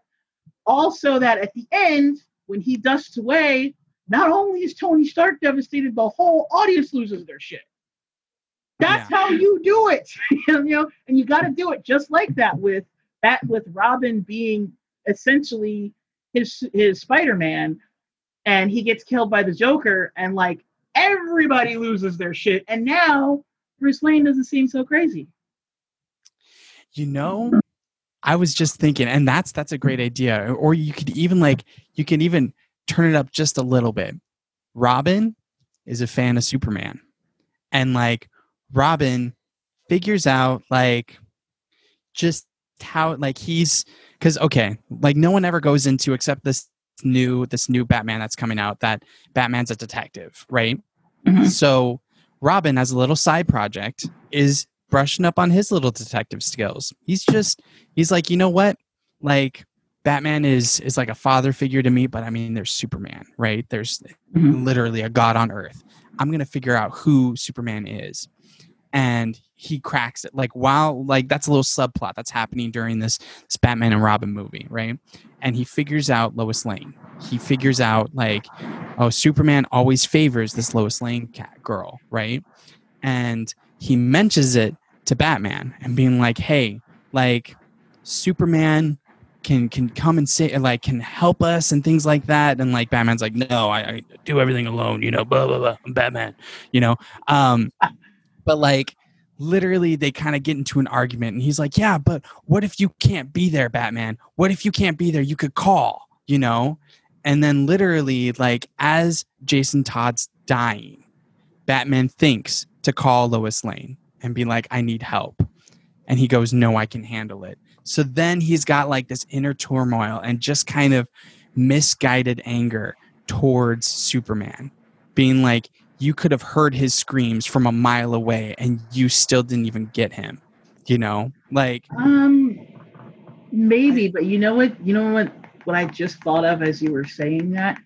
Also, that at the end, when he dusts away, not only is Tony Stark devastated, the whole audience loses their shit. That's how you do it, (laughs) you know, and you got to do it just like that with that with Robin being essentially his his Spider-Man, and he gets killed by the Joker, and like everybody loses their shit, and now Bruce Wayne doesn't seem so crazy. You know, I was just thinking, and that's that's a great idea. Or you could even like you can even turn it up just a little bit. Robin is a fan of Superman. And like Robin figures out like just how like he's because okay, like no one ever goes into except this new this new Batman that's coming out that Batman's a detective, right? Mhm. So Robin, as a little side project, is brushing up on his little detective skills. He's just he's like, you know what? Like Batman is is like a father figure to me, but I mean there's Superman, right? There's Mhm. literally a god on earth. I'm gonna figure out who Superman is. And he cracks it. Like while like that's a little subplot that's happening during this this Batman and Robin movie, right? And he figures out Lois Lane. He figures out like, oh, Superman always favors this Lois Lane cat girl, right? And he mentions it to Batman and being like, hey, like Superman can can come and say like can help us and things like that and like batman's like no i, I do everything alone you know blah blah blah i'm batman you know um but like literally they kind of get into an argument and he's like yeah but what if you can't be there batman? What if you can't be there? You could call you know? And then literally like as jason todd's dying batman thinks to call lois lane and be like i need help. And he goes no i can handle it. So then he's got like this inner turmoil and just kind of misguided anger towards Superman, being like, you could have heard his screams from a mile away and you still didn't even get him. You know, like, Um, maybe, but you know what? You know what? What I just thought of as you were saying that.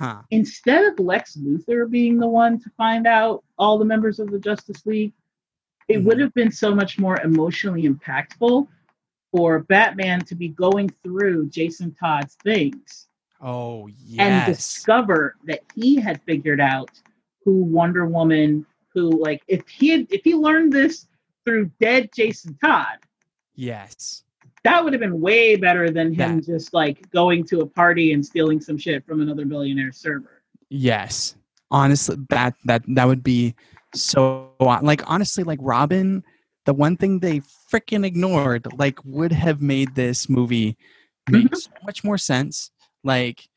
huh? Instead of Lex Luthor being the one to find out all the members of the Justice League, it Mhm. would have been so much more emotionally impactful for Batman to be going through Jason Todd's things Oh, yeah and discover that he had figured out who Wonder Woman, who like if he had if he learned this through dead Jason Todd, yes. that would have been way better than him That- just like going to a party and stealing some shit from another billionaire server. Yes. Honestly, that that that would be so like honestly like Robin, the one thing they freaking ignored like would have made this movie make Mhm. so much more sense. Like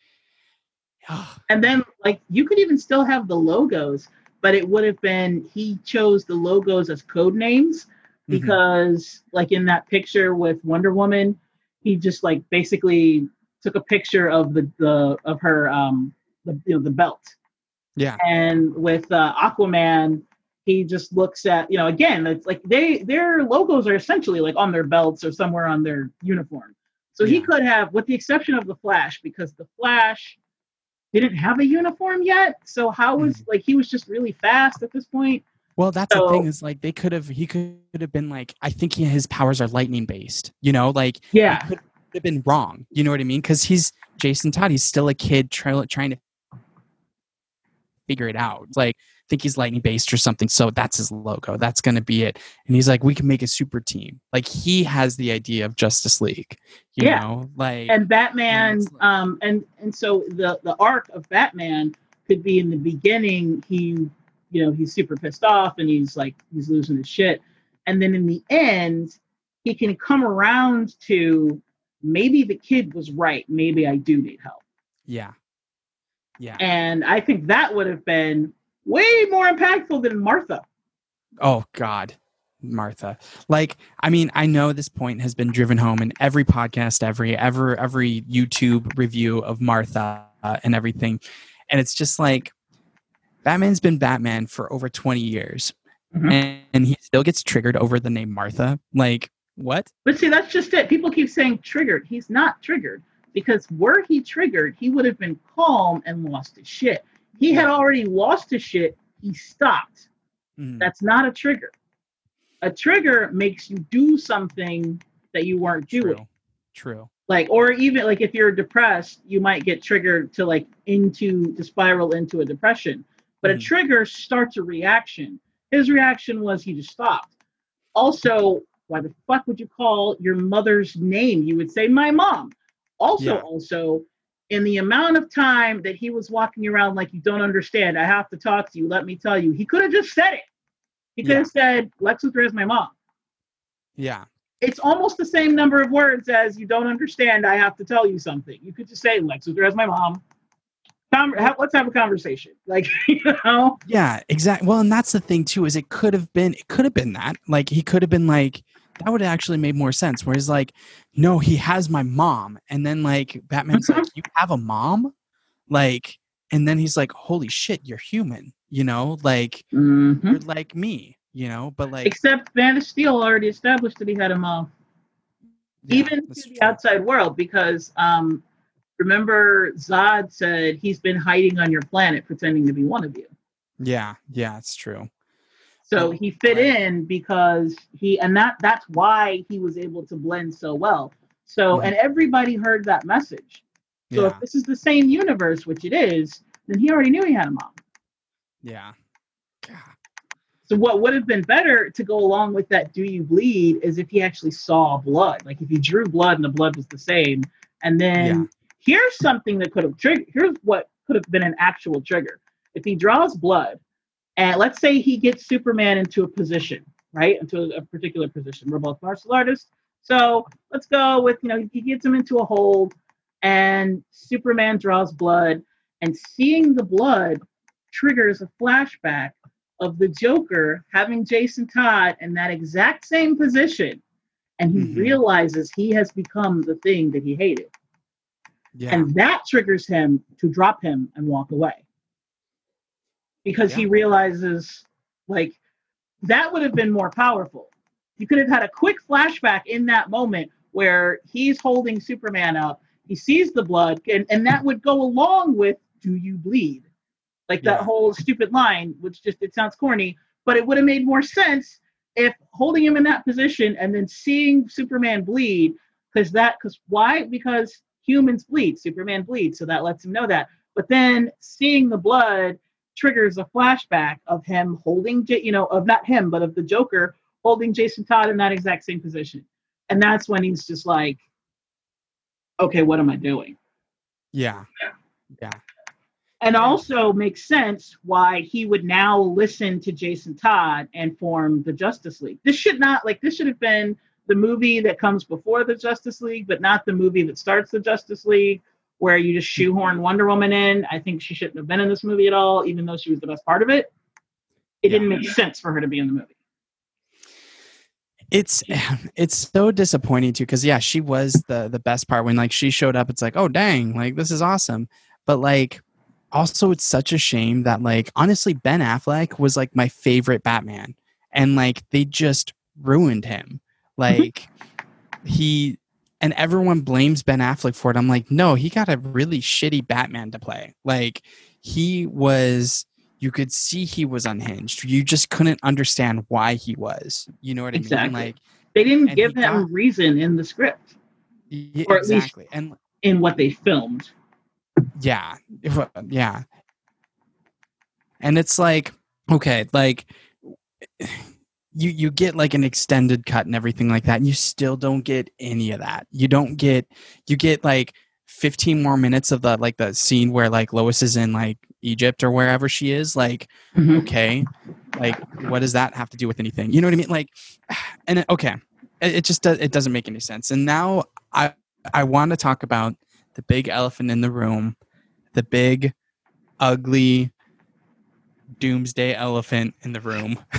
And then like you could even still have the logos, but it would have been he chose the logos as code names mhm. because like in that picture with Wonder Woman, he just like basically took a picture of the the of her um the you know the belt. yeah. And with uh, Aquaman, he just looks at you know again it's like they their logos are essentially like on their belts or somewhere on their uniform. So he could have, with the exception of the Flash, because the Flash didn't have a uniform yet. So how was Mhm. like he was just really fast at this point? Well, that's the thing is like they could have he could have been like I think he, his powers are lightning based. You know, like Yeah, it could have been wrong. You know what I mean? Because he's Jason Todd. He's still a kid trying trying to figure it out. Like think he's lightning based or something. So that's his logo. That's gonna be it. And he's like, we can make a super team. Like he has the idea of Justice League. You Yeah. know, like and Batman, it's like- um, and and so the the arc of Batman could be in the beginning. He, you know, he's super pissed off and he's like he's losing his shit, and then in the end, he can come around to maybe the kid was right. Maybe I do need help. yeah, yeah. And I think that would have been way more impactful than Martha. Oh God, Martha. Like, I mean, I know this point has been driven home in every podcast, every ever every YouTube review of Martha uh, and everything, and it's just like Batman's been Batman for over twenty years, Mhm. and, and he still gets triggered over the name Martha. Like, what? But see, that's just it. People keep saying triggered. He's not triggered because were he triggered, he would have been calm and lost his shit. He had already lost his shit. He stopped. Mhm. That's not a trigger. A trigger makes you do something that you weren't doing. True. True. Like, or even like if you're depressed, you might get triggered to like into to spiral into a depression. But a Mhm. trigger starts a reaction. His reaction was he just stopped. Also, why the fuck would you call your mother's name? You would say my mom. Also, Yeah. also, in the amount of time that he was walking around like you don't understand, I have to talk to you. Let me tell you. He could have just said it. He could Yeah. have said Lex Luthor is my mom. Yeah. It's almost the same number of words as you don't understand. I have to tell you something. You could just say Lex Luthor is my mom. Con- ha- let's have a conversation. (laughs) Like you know, Yeah, exactly. Well, and that's the thing too is it could have been it could have been that like he could have been like that would actually made more sense. Whereas like, no, he has my mom, and then like Batman's like, you have a mom, like, and then he's like, holy shit, you're human, you know, like Mhm. you're like me, you know, but like Except Man of Steel already established that he had a mom, yeah, even to the true. outside world, because um, remember Zod said he's been hiding on your planet pretending to be one of you. Yeah, yeah, it's true. So Oh, he fit right. in because he, and that that's why he was able to blend so well. So, and everybody heard that message. So Yeah, if this is the same universe, which it is, then he already knew he had a mom. yeah. God. So what would have been better to go along with that "Do you bleed?" is if he actually saw blood, like if he drew blood and the blood was the same, and then Yeah. here's something that could have triggered. Here's what could have been an actual trigger. If he draws blood, and let's say he gets Superman into a position, right, into a, a particular position. We're both martial artists, so let's go with you know he gets him into a hold, and Superman draws blood, and seeing the blood triggers a flashback of the Joker having Jason Todd in that exact same position, and he Mhm. realizes he has become the thing that he hated, Yeah, and that triggers him to drop him and walk away because he realizes, like, that would have been more powerful. You could have had a quick flashback in that moment where he's holding Superman up, he sees the blood, and, and that would go along with "Do you bleed?" like that Yeah. whole stupid line, which just it sounds corny, but it would have made more sense if holding him in that position and then seeing Superman bleed, because that because why? Because humans bleed, Superman bleeds, so that lets him know that. But then seeing the blood triggers a flashback of him holding, J- you know, of not him, but of the Joker holding Jason Todd in that exact same position, and that's when he's just like, okay, what am I doing? yeah, Yeah. and also makes sense why he would now listen to Jason Todd and form the Justice League. This should not like this should have been the movie that comes before the Justice League, but not the movie that starts the Justice League, where you just shoehorn Wonder Woman in. I think she shouldn't have been in this movie at all, even though she was the best part of it. It Yeah. didn't make sense for her to be in the movie. it's (sighs) it's so disappointing too because yeah she was the the best part when like she showed up it's like oh dang like this is awesome but like also it's such a shame that like honestly ben affleck was like my favorite batman and like they just ruined him mm-hmm. like he and everyone blames ben affleck for it. I'm like no he got a really shitty batman to play. Like he was you could see he was unhinged. You just couldn't understand why he was. You know what i Exactly. mean like They didn't give him got- reason in the script. Y- Or at least- exactly. And in what they filmed. yeah. If- uh, yeah. And it's like okay like you you get like an extended cut and everything like that and you still don't get any of that. You don't get you get like 15 more minutes of the like the scene where like lois is in like egypt or wherever she is like mm-hmm. okay like what does that have to do with anything? You know what i mean? Like (sighs) and it, okay it, it just does it doesn't make any sense. And now i i want to talk about the big elephant in the room the big ugly doomsday elephant in the room. (laughs)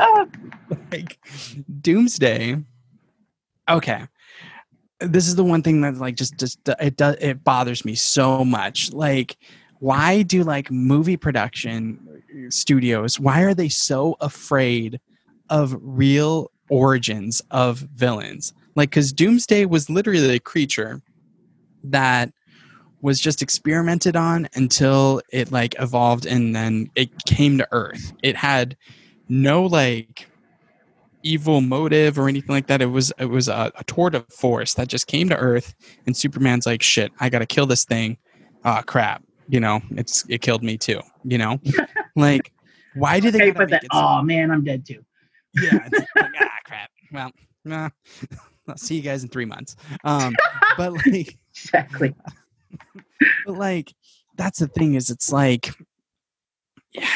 (laughs) Like doomsday. Okay. This is the one thing that like just just uh, it does it bothers me so much. Like why do like movie production studios why are they so afraid of real origins of villains? Like because doomsday was literally a creature that was just experimented on until it like evolved and then it came to earth. It had no like evil motive or anything like that. It was it was a, a tour de force that just came to earth and superman's like shit i gotta kill this thing. Ah crap. You know it's it killed me too you know? (laughs) Like why do they Okay, that oh man, I'm dead too. yeah it's (laughs) like, ah crap. Well nah. (laughs) i'll see you guys in three months. Um but like Exactly. But like that's the thing is it's like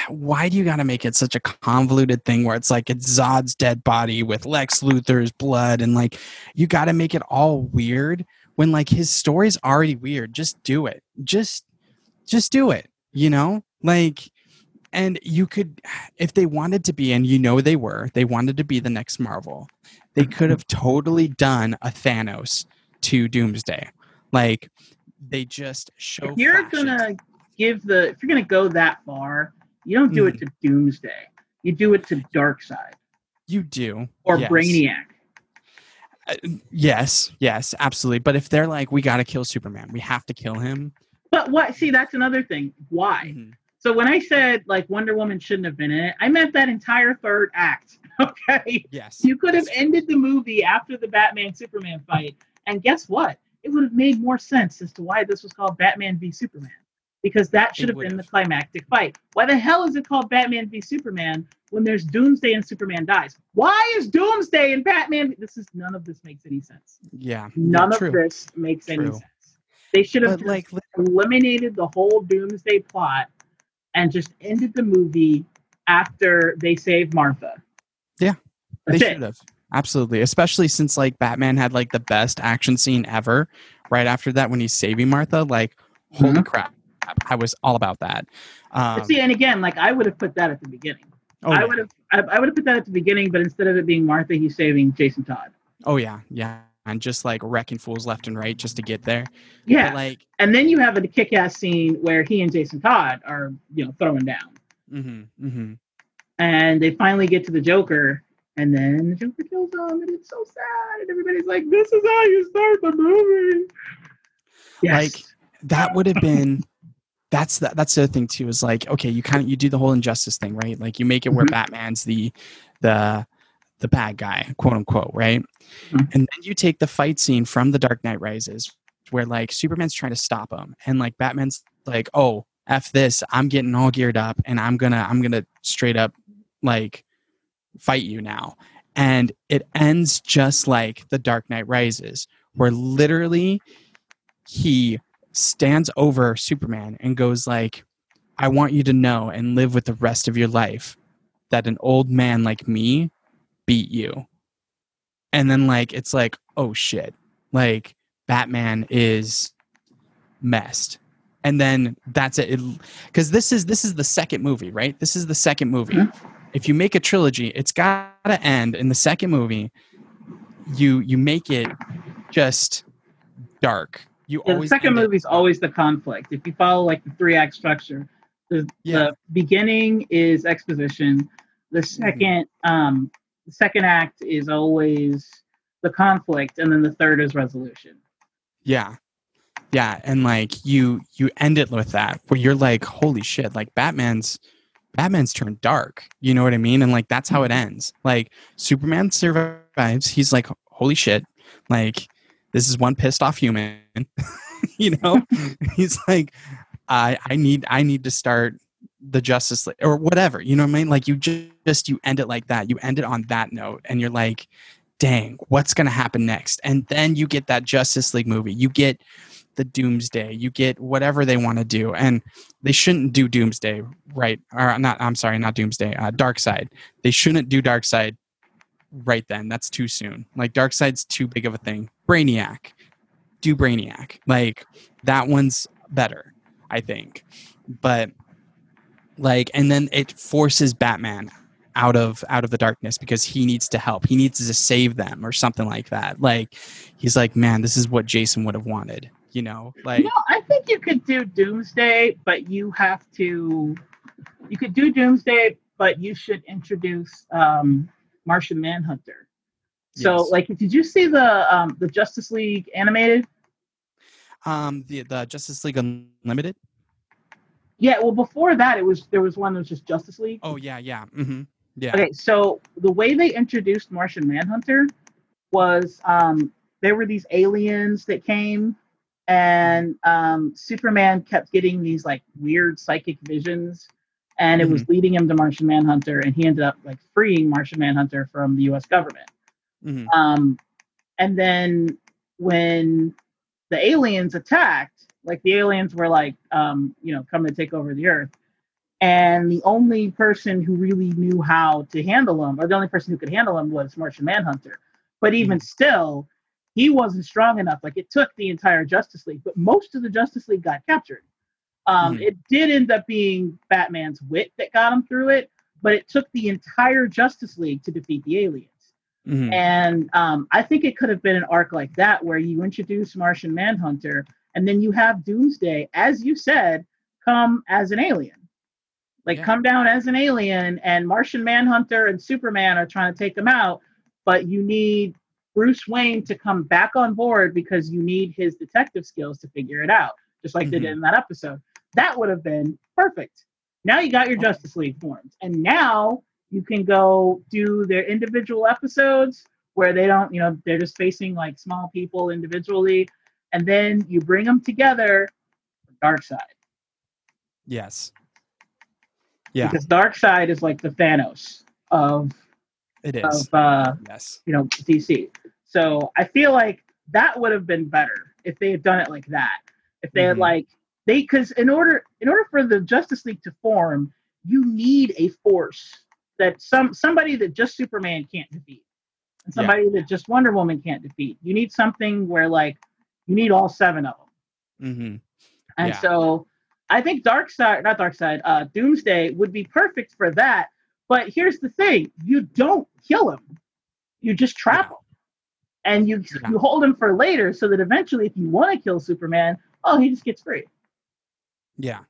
why do you got to make it such a convoluted thing where it's like it's Zod's dead body with Lex Luthor's blood and like you got to make it all weird when like his story's already weird. Just do it. Just just do it you know? Like and you could if they wanted to be and you know they were they wanted to be the next marvel they could have totally done a thanos to doomsday. Like they just show if you're flashes. gonna give the if you're gonna go that far, you don't do it Mm-hmm. to Doomsday. You do it to Darkseid. you do or yes. Brainiac. Uh, yes yes absolutely but if they're like we gotta kill superman we have to kill him But what? See, that's another thing. Why? Mhm. So when I said like Wonder Woman shouldn't have been in it, I meant that entire third act. (laughs) Okay, yes you could have ended the movie after the Batman Superman fight, and guess what? It would have made more sense as to why this was called Batman v Superman, because that should have been the climactic fight. Why the hell is it called Batman v Superman when there's Doomsday and Superman dies? Why is Doomsday and Batman? This is none of this makes any sense. yeah None yeah, of this makes any sense. They should have like eliminated the whole Doomsday plot and just ended the movie after they saved Martha. Yeah, they That's it. should have absolutely especially since like batman had like the best action scene ever right after that when he's saving martha like holy Mhm. crap i was all about that um, see, and again, like I would have put that at the beginning. oh, I would have, I, would have put that at the beginning, but instead of it being Martha, he's saving Jason Todd. oh yeah yeah and just like wrecking fools left and right just to get there Yeah, but, like and then you have a kick-ass scene where he and Jason Todd are, you know, throwing down, hmm hmm and they finally get to the Joker, and then the Joker kills him, and it's so sad, and everybody's like, "This is how you start the movie." Yes. Like, that would have been that's the, that's the other thing too is like okay you kind of you do the whole injustice thing right like you make it where Mhm. batman's the the the bad guy quote unquote right Mhm. and then you take the fight scene from the dark knight rises where like superman's trying to stop him and like batman's like oh f this i'm getting all geared up and i'm gonna i'm gonna straight up like fight you now and it ends just like the dark knight rises where literally he stands over Superman and goes like, "I want you to know and live with the rest of your life that an old man like me beat you." And then like it's like, "Oh shit." Like Batman is messed. And then that's it, cuz this is this is the second movie, right? This is the second movie. Mhm. If you make a trilogy, it's got to end in the second movie. You you make it just dark. You Yeah, the second movie is always the conflict. If you follow like the three act structure, the, Yeah. the beginning is exposition. The Mm-hmm. 2nd um, the second act is always the conflict, and then the third is resolution. Yeah. Yeah, and like you you end it with that where you're like, holy shit, like Batman's Batman's turned dark. You know what I mean? And like that's how it mm-hmm. ends. Like Superman survives. He's like, holy shit, like this is one pissed off human. (laughs) you know? (laughs) He's like, I I need I need to start the Justice League or whatever. You know what I mean? Like you ju- just you end it like that. You end it on that note and you're like, dang, what's gonna happen next? And then you get that Justice League movie. You get the Doomsday. You get whatever they want to do, and they shouldn't do Doomsday, right? Or not? I'm sorry, not Doomsday. Uh, Darkseid. They shouldn't do Darkseid right then. That's too soon. Like Darkseid's too big of a thing. Brainiac. Do Brainiac. Like that one's better, I think. But like, and then it forces Batman out of out of the darkness because he needs to help. He needs to save them or something like that. Like he's like, man, this is what Jason would have wanted. You know, like no, I think you could do Doomsday, but you have to. You could do Doomsday, but you should introduce um, Martian Manhunter. So, Yes. like, did you see the um, the Justice League animated? um the the Justice League Unlimited. Yeah, well, before that, it was there was one that was just Justice League. Oh yeah, yeah, mm-hmm. yeah. Okay, so the way they introduced Martian Manhunter was um, there were these aliens that came, and um, Superman kept getting these like weird psychic visions, and it was leading him to Martian Manhunter, and he ended up like freeing Martian Manhunter from the U.S. government. hmm Um, and then when the aliens attacked, like the aliens were like, um, you know, coming to take over the Earth, and the only person who really knew how to handle them, or the only person who could handle them, was Martian Manhunter. But even still, he wasn't strong enough. Like it took the entire Justice League, but most of the Justice League got captured. Um, Mhm. It did end up being Batman's wit that got him through it, but it took the entire Justice League to defeat the aliens. Mhm. And um, I think it could have been an arc like that where you introduce Martian Manhunter and then you have Doomsday, as you said, come as an alien. Like Yeah. come down as an alien, and Martian Manhunter and Superman are trying to take him out, but you need Bruce Wayne to come back on board because you need his detective skills to figure it out, just like they Mhm. did in that episode. That would have been perfect. Now you got your Justice League formed, and now you can go do their individual episodes where they don't, you know, they're just facing like small people individually, and then you bring them together for Darkseid yes. Yeah, because Darkseid is like the Thanos of it is. of uh, yes. you know DC. So I feel like that would have been better if they had done it like that. If they had Mhm. like they because in order in order for the Justice League to form, you need a force that some somebody that just Superman can't defeat, and Yeah. somebody that just Wonder Woman can't defeat. You need something where like you need all seven of them. hmm And Yeah. so I think Darkseid, not Darkseid, uh, Doomsday would be perfect for that. But here's the thing you don't kill him, you just trap him. And you, Yeah. you hold him for later so that eventually, if you want to kill Superman, oh, he just gets free. Yeah.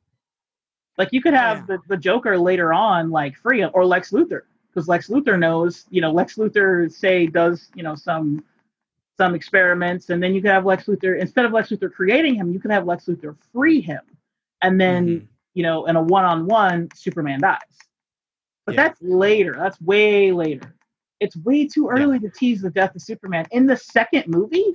Like you could have Yeah. the, the Joker later on, like free him, or Lex Luthor, because Lex Luthor knows, you know, Lex Luthor say does, you know, some some experiments, and then you could have Lex Luthor instead of Lex Luthor creating him, you could have Lex Luthor free him, and then Mhm. you know, in a one-on-one, Superman dies. But Yeah. that's later. That's way later. It's way too Yeah. early to tease the death of Superman in the second movie.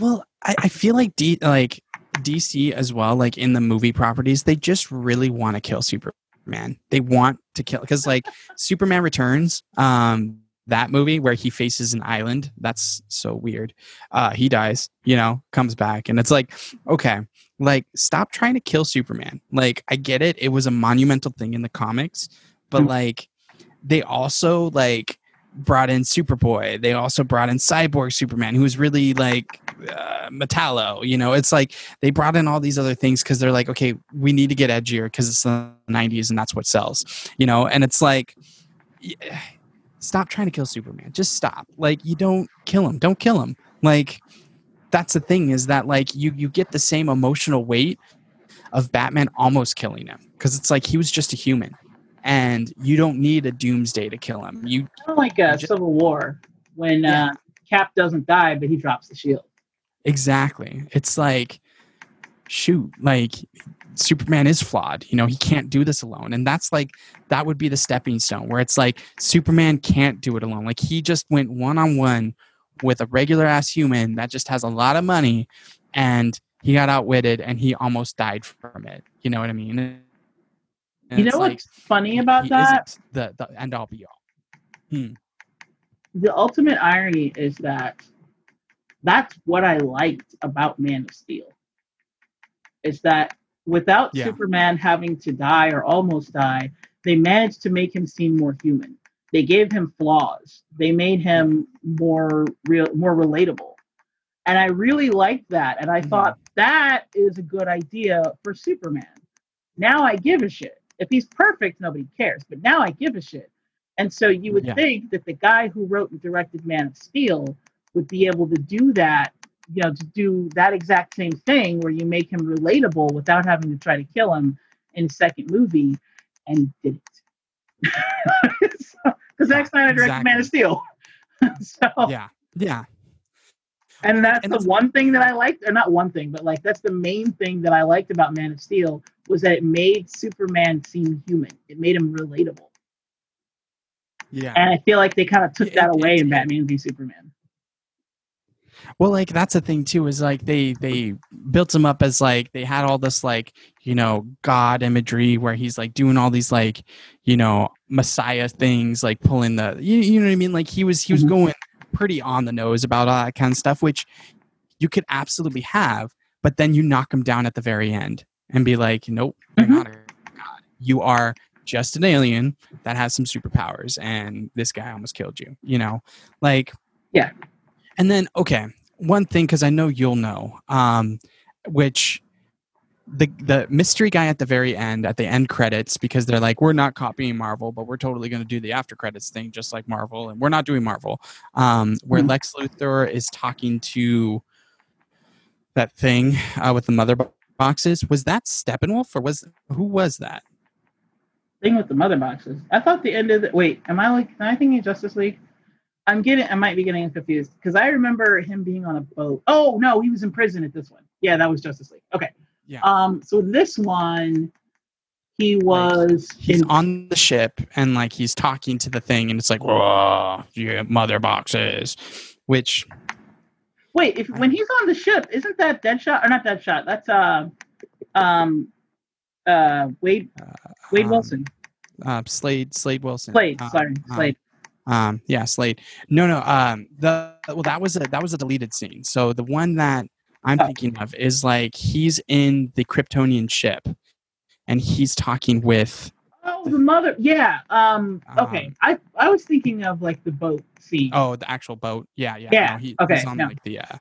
Well, I, I feel like D like DC as well, like in the movie properties, they just really want to kill Superman. They want to kill because like (laughs) Superman Returns, um, that movie where he faces an island, that's so weird. Uh, he dies, you know, comes back, and it's like, okay, like stop trying to kill Superman. Like I get it, it was a monumental thing in the comics, but Mm. like they also like brought in Superboy. They also brought in Cyborg Superman, who was really like uh, Metallo. You know, it's like they brought in all these other things because they're like, okay, we need to get edgier because it's the '90s and that's what sells. You know, and it's like, yeah, stop trying to kill Superman. Just stop. Like, you don't kill him. Don't kill him. Like, that's the thing is that like you you get the same emotional weight of Batman almost killing him because it's like he was just a human. And you don't need a doomsday to kill him. You Kind of like a Ju- Civil War when Yeah. uh, Cap doesn't die, but he drops the shield. Exactly. It's like, shoot, like Superman is flawed. You know, he can't do this alone. And that's like, that would be the stepping stone where it's like Superman can't do it alone. Like he just went one on one with a regular ass human that just has a lot of money and he got outwitted and he almost died from it. You know what I mean? And you know like, what's funny about that? the, the end all be all. The ultimate irony is that that's what I liked about Man of Steel. Is that without Yeah. Superman having to die or almost die, they managed to make him seem more human. They gave him flaws. They made him more real, more relatable. And I really liked that. And I Mhm. thought that is a good idea for Superman. Now I give a shit. If he's perfect, nobody cares. But now I give a shit. And so you would Yeah. think that the guy who wrote and directed Man of Steel would be able to do that, you know, to do that exact same thing where you make him relatable without having to try to kill him in the second movie, and did it. (laughs) Because Zack Snyder directed Man of Steel. (laughs) so, Yeah. Yeah. And that's And the that's- one thing that I liked, or not one thing, but like that's the main thing that I liked about Man of Steel was that it made Superman seem human. It made him relatable. Yeah. And I feel like they kind of took It- that away it- in Batman v Superman. Well, like that's the thing too is like they they built him up as like they had all this like you know God imagery where he's like doing all these like you know Messiah things like pulling the you, you know what I mean like he was he was Mhm. going pretty on the nose about all that kind of stuff which you could absolutely have but then you knock them down at the very end and be like nope you're Mhm. not a god you are just an alien that has some superpowers and this guy almost killed you you know like Yeah. and then okay one thing because i know you'll know um which the the mystery guy at the very end at the end credits because they're like we're not copying Marvel but we're totally going to do the after credits thing just like Marvel and we're not doing Marvel um, where Mhm. Lex Luthor is talking to that thing uh, with the mother boxes was that Steppenwolf or was who was that Thing with the mother boxes. I thought the end of the wait. Am I like? Am I thinking Justice League? I'm getting. I might be getting confused because I remember him being on a boat. Oh no, he was in prison at this one. Yeah, that was Justice League. Okay. Yeah. Um. So this one, he was he's in on the ship and like he's talking to the thing and it's like whoa yeah mother boxes which Wait, if when he's on the ship, isn't that Deadshot or not Deadshot? That's uh, um, uh, Wade Wade um, Wilson, uh, Slade Slade Wilson Slade. Um, sorry, um, Slade. Um, yeah, Slade. No, no. Um, the well, that was a that was a deleted scene. So the one that I'm Oh. thinking of is like he's in the Kryptonian ship, and he's talking with. Oh, the mother. Yeah. Um. Okay. Um, I I was thinking of like the boat scene. Oh, the actual boat. Yeah, yeah. Yeah, No, he, okay, He's on no. like the. Uh,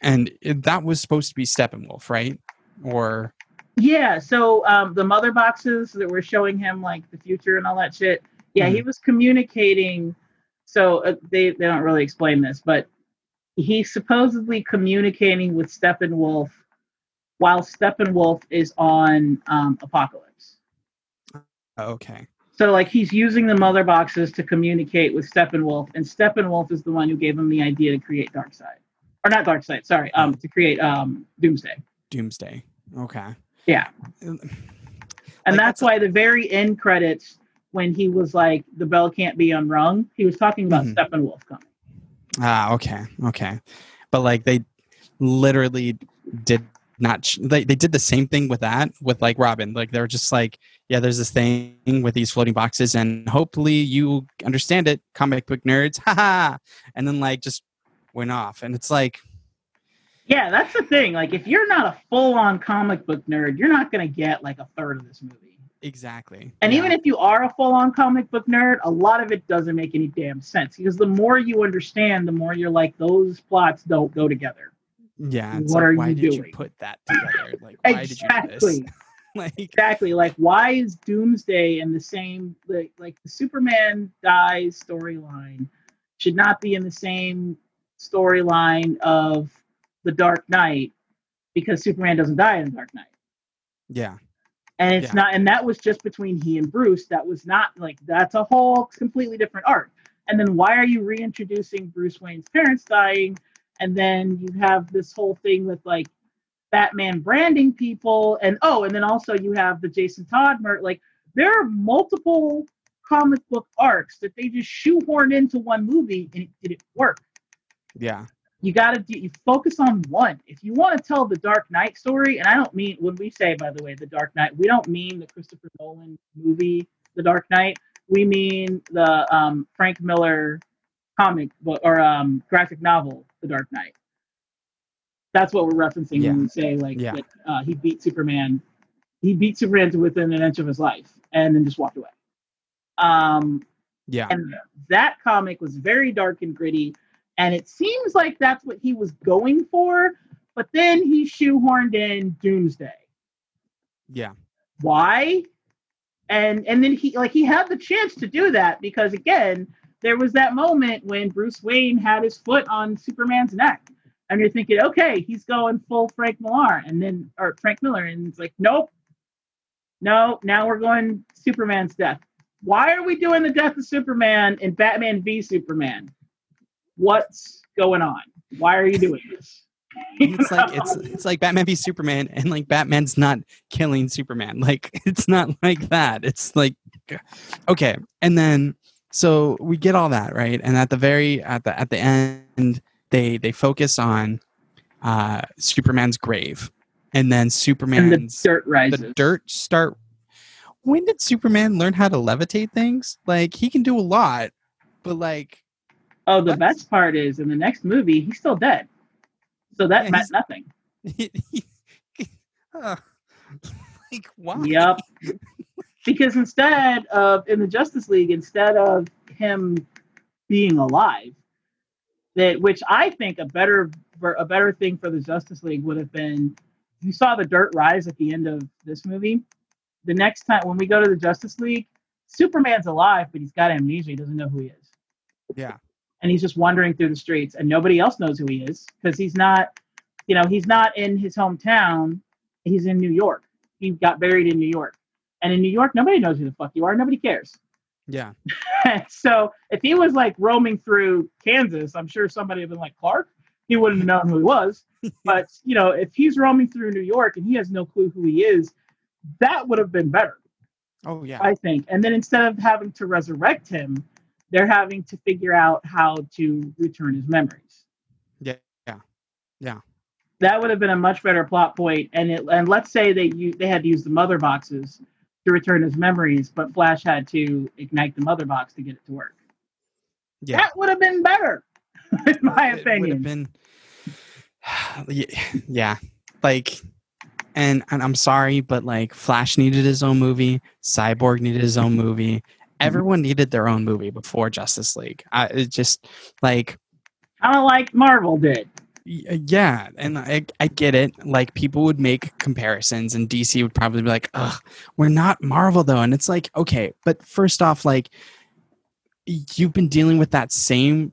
and it, that was supposed to be Steppenwolf, right? Or Yeah, so um, the mother boxes that were showing him like the future and all that shit. Yeah, he was communicating. So uh, they they don't really explain this, but he's supposedly communicating with Steppenwolf while Steppenwolf is on um, Apokolips. okay, So like he's using the mother boxes to communicate with Steppenwolf, and Steppenwolf is the one who gave him the idea to create Darkseid, or not Darkseid, sorry, um, to create um, Doomsday. Doomsday. Okay. Yeah. And And Like, that's why the very end credits, when he was like, the bell can't be unrung, he was talking about Mhm. Steppenwolf coming. Ah, okay, okay. But like they literally did not. Ch- they they did the same thing with that with like Robin. Like they're just like, yeah, there's this thing with these floating boxes, and hopefully you understand it, comic book nerds, (laughs) haha. And then like just went off, and it's like, Yeah, that's the thing. Like, if you're not a full on comic book nerd, you're not going to get like a third of this movie. Exactly. And yeah. even if you are a full on comic book nerd, a lot of it doesn't make any damn sense because the more you understand, the more you're like, those plots don't go together. yeah, what like, are why you did doing? you put that together? (laughs) Like, why did you do exactly. this? (laughs) like, exactly like why is doomsday in the same like, like the superman dies storyline should not be in the same storyline of the dark knight because superman doesn't die in the dark knight yeah, and it's Yeah. not and that was just between he and bruce. That was not like that's a whole completely different arc. And then why are you reintroducing bruce wayne's parents dying? And then you have this whole thing with like batman branding people. And oh and then also you have the jason todd murder like there are multiple comic book arcs that they just shoehorned into one movie and it didn't work. Yeah, you got to do you focus on one. If you want to tell the dark knight story and i don't mean when we say by the way the dark knight we don't mean the christopher nolan movie the dark knight. We mean the um, frank miller comic book or um, graphic novel the dark knight. That's what we're referencing Yeah. when we say like Yeah. that, uh, he beat superman. He beat superman to within an inch of his life and then just walked away. Um, yeah, and that comic was very dark and gritty and it seems like that's what he was going for but then he shoehorned in doomsday. Yeah, why? And and then he like he had the chance to do that because again there was that moment when bruce wayne had his foot on superman's neck. And you're thinking okay he's going full frank miller and then or frank miller and it's like nope. No now we're going superman's death. Why are we doing the death of superman in batman v superman what's going on why are you doing this it's like it's it's like Batman v Superman, and like Batman's not killing Superman. (laughs) Like it's not like that. It's like okay, and then so we get all that right, and at the very at the at the end they they focus on uh Superman's grave, and then and the dirt rises the dirt start. When did Superman learn how to levitate things? Like he can do a lot, but like Oh, the best part is in the next movie, he's still dead. So that Yeah, meant nothing. (laughs) uh, (laughs) like why? Yep. because instead of in the Justice League, instead of him being alive, that which I think a better a better thing for the Justice League would have been you saw the dirt rise at the end of this movie. The next time when we go to the Justice League, Superman's alive, but he's got amnesia. He doesn't know who he is. Yeah. And he's just wandering through the streets, and nobody else knows who he is because he's not, you know, he's not in his hometown. He's in New York. He got buried in New York, and in New York, nobody knows who the fuck you are. Nobody cares. Yeah. (laughs) so if he was like roaming through Kansas, I'm sure somebody would have been like Clark. He wouldn't have known who he was. (laughs) but you know, if he's roaming through New York and he has no clue who he is, that would have been better, Oh yeah. I think. And then instead of having to resurrect him, they're having to figure out how to return his memories. Yeah. Yeah. Yeah. That would have been a much better plot point. And it, and let's say they u- they had to use the mother boxes to return his memories, but Flash had to ignite the mother box to get it to work. Yeah. That would have been better, (laughs) in my It would have opinion. been (sighs) yeah like and, and i'm sorry but like flash needed his own movie cyborg needed his own movie Mm-hmm. everyone needed their own movie before justice league. I, it just like Kind of like Marvel did. Uh, yeah and I, I get it. Like people would make comparisons and dc would probably be like ugh we're not marvel though. And it's like okay but first off like you've been dealing with that same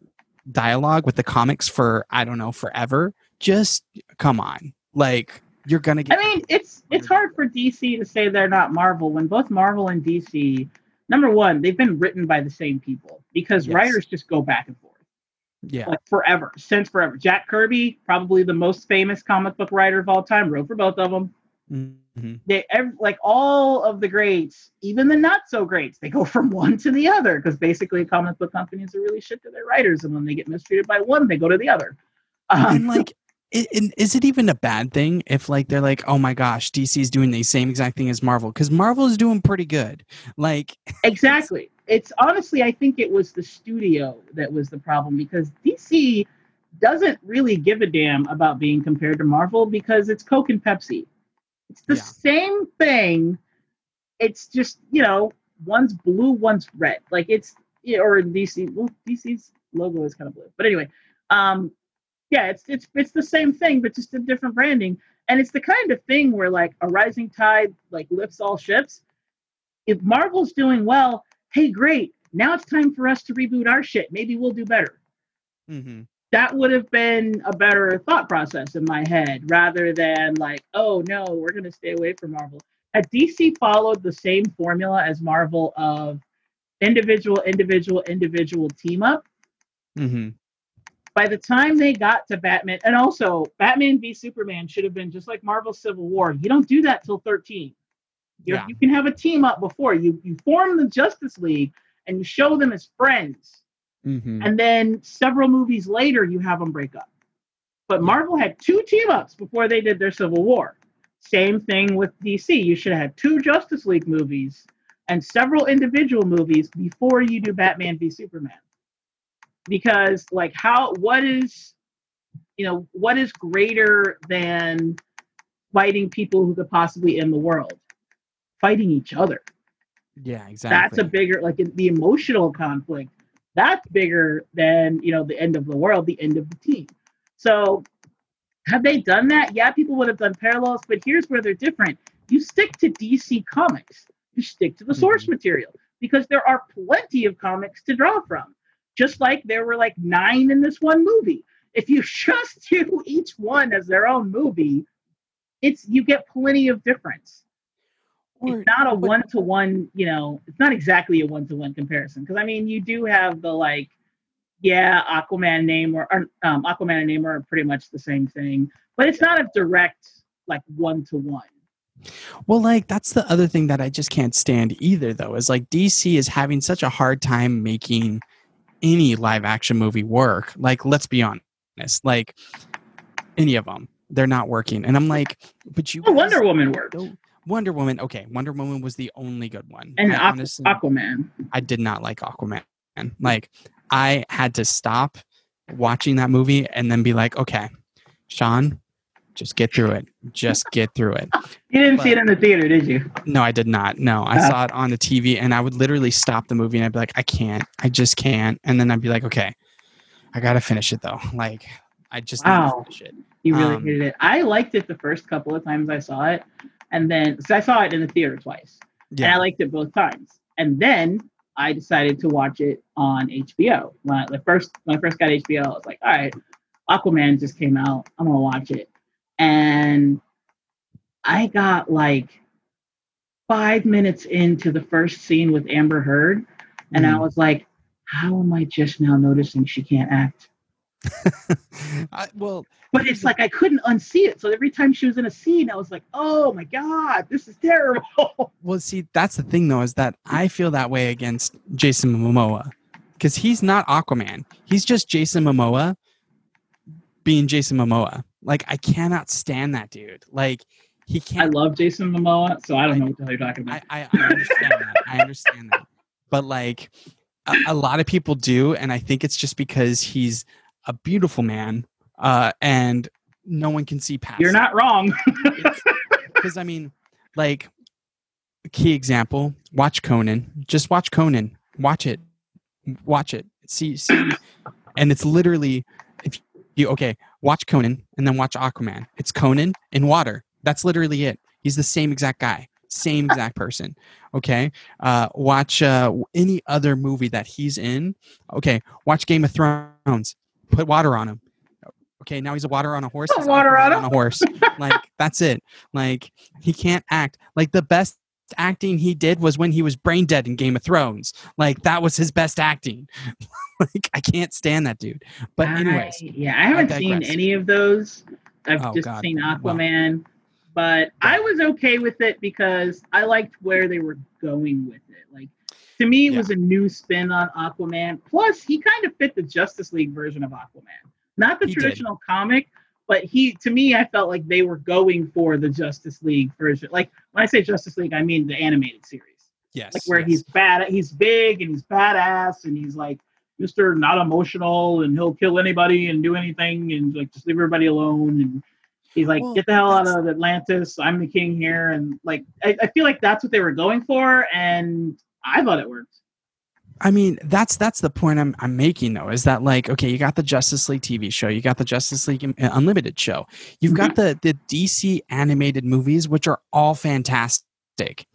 dialogue with the comics for i don't know forever. Just come on. Like you're gonna get. I mean, it's it's hard for DC to say they're not Marvel when both Marvel and DC, number one, they've been written by the same people because Yes. writers just go back and forth yeah like forever, since forever. Jack Kirby, probably the most famous comic book writer of all time, wrote for both of them. hmm They ev- like all of the greats, even the not so greats, they go (laughs) from one to the other because basically comic book companies are really shit to their writers, and when they get mistreated by one, they go to the other. Um, (laughs) and like is it even a bad thing if like they're like oh my gosh dc is doing the same exact thing as marvel because marvel is doing pretty good like (laughs) Exactly. It's honestly, I think it was the studio that was the problem because DC doesn't really give a damn about being compared to Marvel because it's Coke and Pepsi. It's the Yeah. same thing. It's just, you know, one's blue, one's red. Like it's, or DC, well, DC's logo is kind of blue. But anyway, um, yeah, it's it's it's the same thing, but just a different branding. And it's the kind of thing where like a rising tide like lifts all ships if Marvel's doing well, hey, great. Now it's time for us to reboot our shit. Maybe we'll do better. mhm. That would have been a better thought process in my head rather than like, oh no, we're going to stay away from Marvel. Had DC followed the same formula as Marvel of individual, individual, individual team up, Mhm. By the time they got to Batman, and also Batman v Superman should have been just like Marvel Civil War. You don't do that till 13. You, Yeah. you can have a team up before you you form the Justice League and you show them as friends, Mhm. and then several movies later you have them break up. But Marvel had two team ups before they did their Civil War. Same thing with DC. You should have had two Justice League movies and several individual movies before you do Batman v Superman. Because like how what is you know what is greater than fighting people who could possibly end the world? Fighting each other. Yeah exactly that's a bigger like the emotional conflict that's bigger than you know the end of the world the end of the team. So have they done that? Yeah people would have done parallels but here's where they're different. You stick to dc comics. You stick to the source mm-hmm. material because there are plenty of comics to draw from just like there were like nine in this one movie if you (laughs) just do each one as their own movie it's you get plenty of difference Or- it's not a one to one, you know, it's not exactly a one to one comparison. Because I mean, you do have the like, yeah, Aquaman name or, or um, Aquaman and Namor are pretty much the same thing, but it's not a direct like one to one. Well, like that's the other thing that I just can't stand either, though, is like DC is having such a hard time making any live action movie work. Like, let's be honest, like any of them, they're not working. And I'm like, but you Oh, Wonder Woman worked, Wonder Woman, okay, Wonder Woman was the only good one. and I Aqu- honestly, Aquaman. I did not like Aquaman. Like, I had to stop watching that movie and then be like, okay, Sean, just get through it. Just get through it. (laughs) You didn't see it in the theater, did you? No, I did not. No, I Uh. saw it on the TV and I would literally stop the movie and I'd be like, I can't. I just can't. And then I'd be like, okay, I got to finish it though. Like, I just need Wow. to finish it. You really Um, hated it. I liked it the first couple of times I saw it, and then so I saw it in the theater twice, and I liked it both times. And then I decided to watch it on HBO. When I, the first when I first got HBO, I was like, all right, Aquaman just came out. I'm gonna watch it, and I got like five minutes into the first scene with Amber Heard, and I Mhm. was like, how am I just now noticing she can't act? (laughs) I, well, But it's like I couldn't unsee it. So every time she was in a scene, I was like, "Oh my god, this is terrible." (laughs) well, see, that's the thing though, is that I feel that way against Jason Momoa because he's not Aquaman. He's just Jason Momoa being Jason Momoa. Like, I cannot stand that dude. Like, he can't. I love Jason Momoa, so I don't know what the hell you're talking about. I, I, I understand that. I understand that. But like, a, a lot of people do, and I think it's just because he's a beautiful man, uh, and no one can see past. you're not wrong. (laughs) because I mean, like, a key example: watch Conan. Just watch Conan. Watch it. Watch it. See, see, and it's literally if you okay, watch Conan and then watch Aquaman. It's Conan in water. That's literally it. He's the same exact guy, same (laughs) exact person. Okay, uh, watch uh, any other movie that he's in. Okay, watch Game of Thrones. Put water on him. Okay, now he's a water on a horse. Put water on on a horse. like that's it. Like he can't act. Like the best acting he did was when he was brain dead in Game of Thrones. Like that was his best acting. (laughs) like I can't stand that dude. But anyways, I- yeah, I haven't seen any of those. I've Oh, just God. seen Well. Aquaman, but I was okay with it because I liked where they were going with it. Like to me, it Yeah. was a new spin on Aquaman. Plus, he kind of fit the Justice League version of Aquaman, not the He did. traditional comic. But he, to me, I felt like they were going for the Justice League version. Like when I say Justice League, I mean the animated series yes. like where yes. he's bad he's big and he's badass and he's like mr not emotional and he'll kill anybody and do anything and like just leave everybody alone and he's like Well, get the hell out of atlantis i'm the king here and like I, I feel like that's what they were going for and i thought it worked I mean, that's that's the point I'm I'm making though. Is that like okay, you got the Justice League TV show, you got the Justice League um, uh, Unlimited show, you've got mm-hmm. the the DC animated movies, which are all fantastic.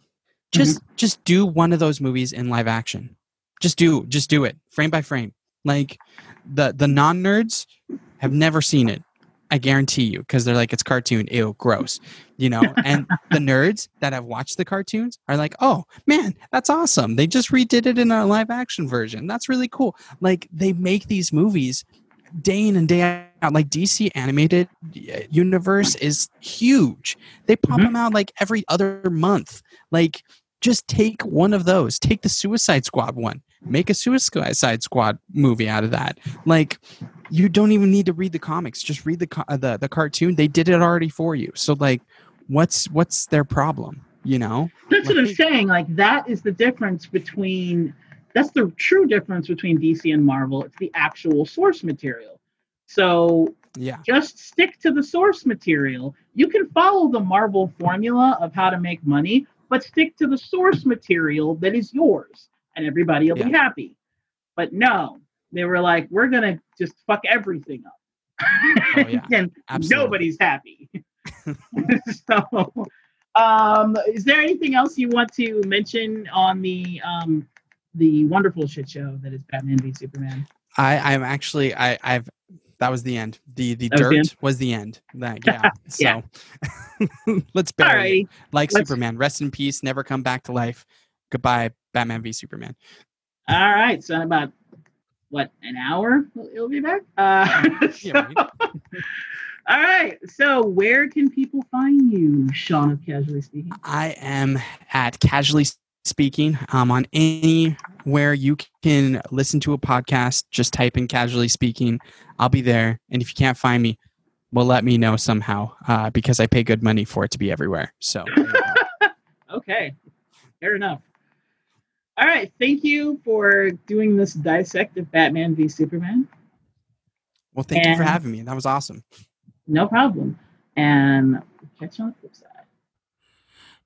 Just mm-hmm. just do one of those movies in live action. Just do just do it frame by frame. Like the the non nerds have never seen it. I guarantee you, because they're like, it's cartoon, ew, gross, you know. (laughs) And the nerds that have watched the cartoons are like, oh man, that's awesome. They just redid it in a live action version. That's really cool. Like they make these movies day in and day out. Like DC animated uh, universe is huge. They pop Mhm. them out like every other month. Like just take one of those. Take the Suicide Squad one. Make a Suicide Squad movie out of that. Like you don't even need to read the comics. Just read the uh, the the cartoon. They did it already for you. So like, what's what's their problem? You know? that's what i'm saying like that is the difference between that's the true difference between dc and marvel it's the actual source material so Yeah. just stick to the source material. You can follow the Marvel formula of how to make money, but stick to the source material that is yours, and everybody will be happy. But no, they were like, we're gonna just fuck everything up, Oh, yeah. (laughs) and Absolutely. nobody's happy. (laughs) so, um, is there anything else you want to mention on the um, the wonderful shit show that is Batman v Superman? I I'm actually I I've that was the end. The the That was dirt the end? was the end. That (laughs) yeah. Yeah. So let's bury it. Like let's- Superman, rest in peace, never come back to life. Goodbye, Batman v Superman. All right, so in about what an hour it'll be back. Uh, Yeah, (laughs) so- all right. So where can people find you, Sean of Casually Speaking? I am at Casually Speaking. Um, on anywhere you can listen to a podcast, just type in Casually Speaking. I'll be there. And if you can't find me, well, let me know somehow uh, because I pay good money for it to be everywhere. So there you go. Okay, fair enough. All right, thank you for doing this dissect of Batman v Superman. well, thank you for having me. That was awesome. No problem. And catch you on the flip side.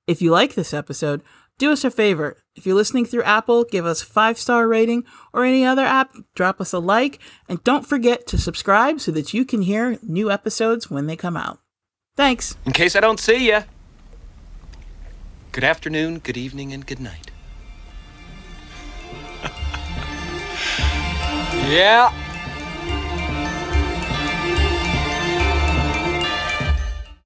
If you like this episode, Do us a favor. If you're listening through Apple, give us a five star rating or any other app, drop us a like, and don't forget to subscribe so that you can hear new episodes when they come out. Thanks. In case I don't see you, good afternoon, good evening, and good night. Yeah.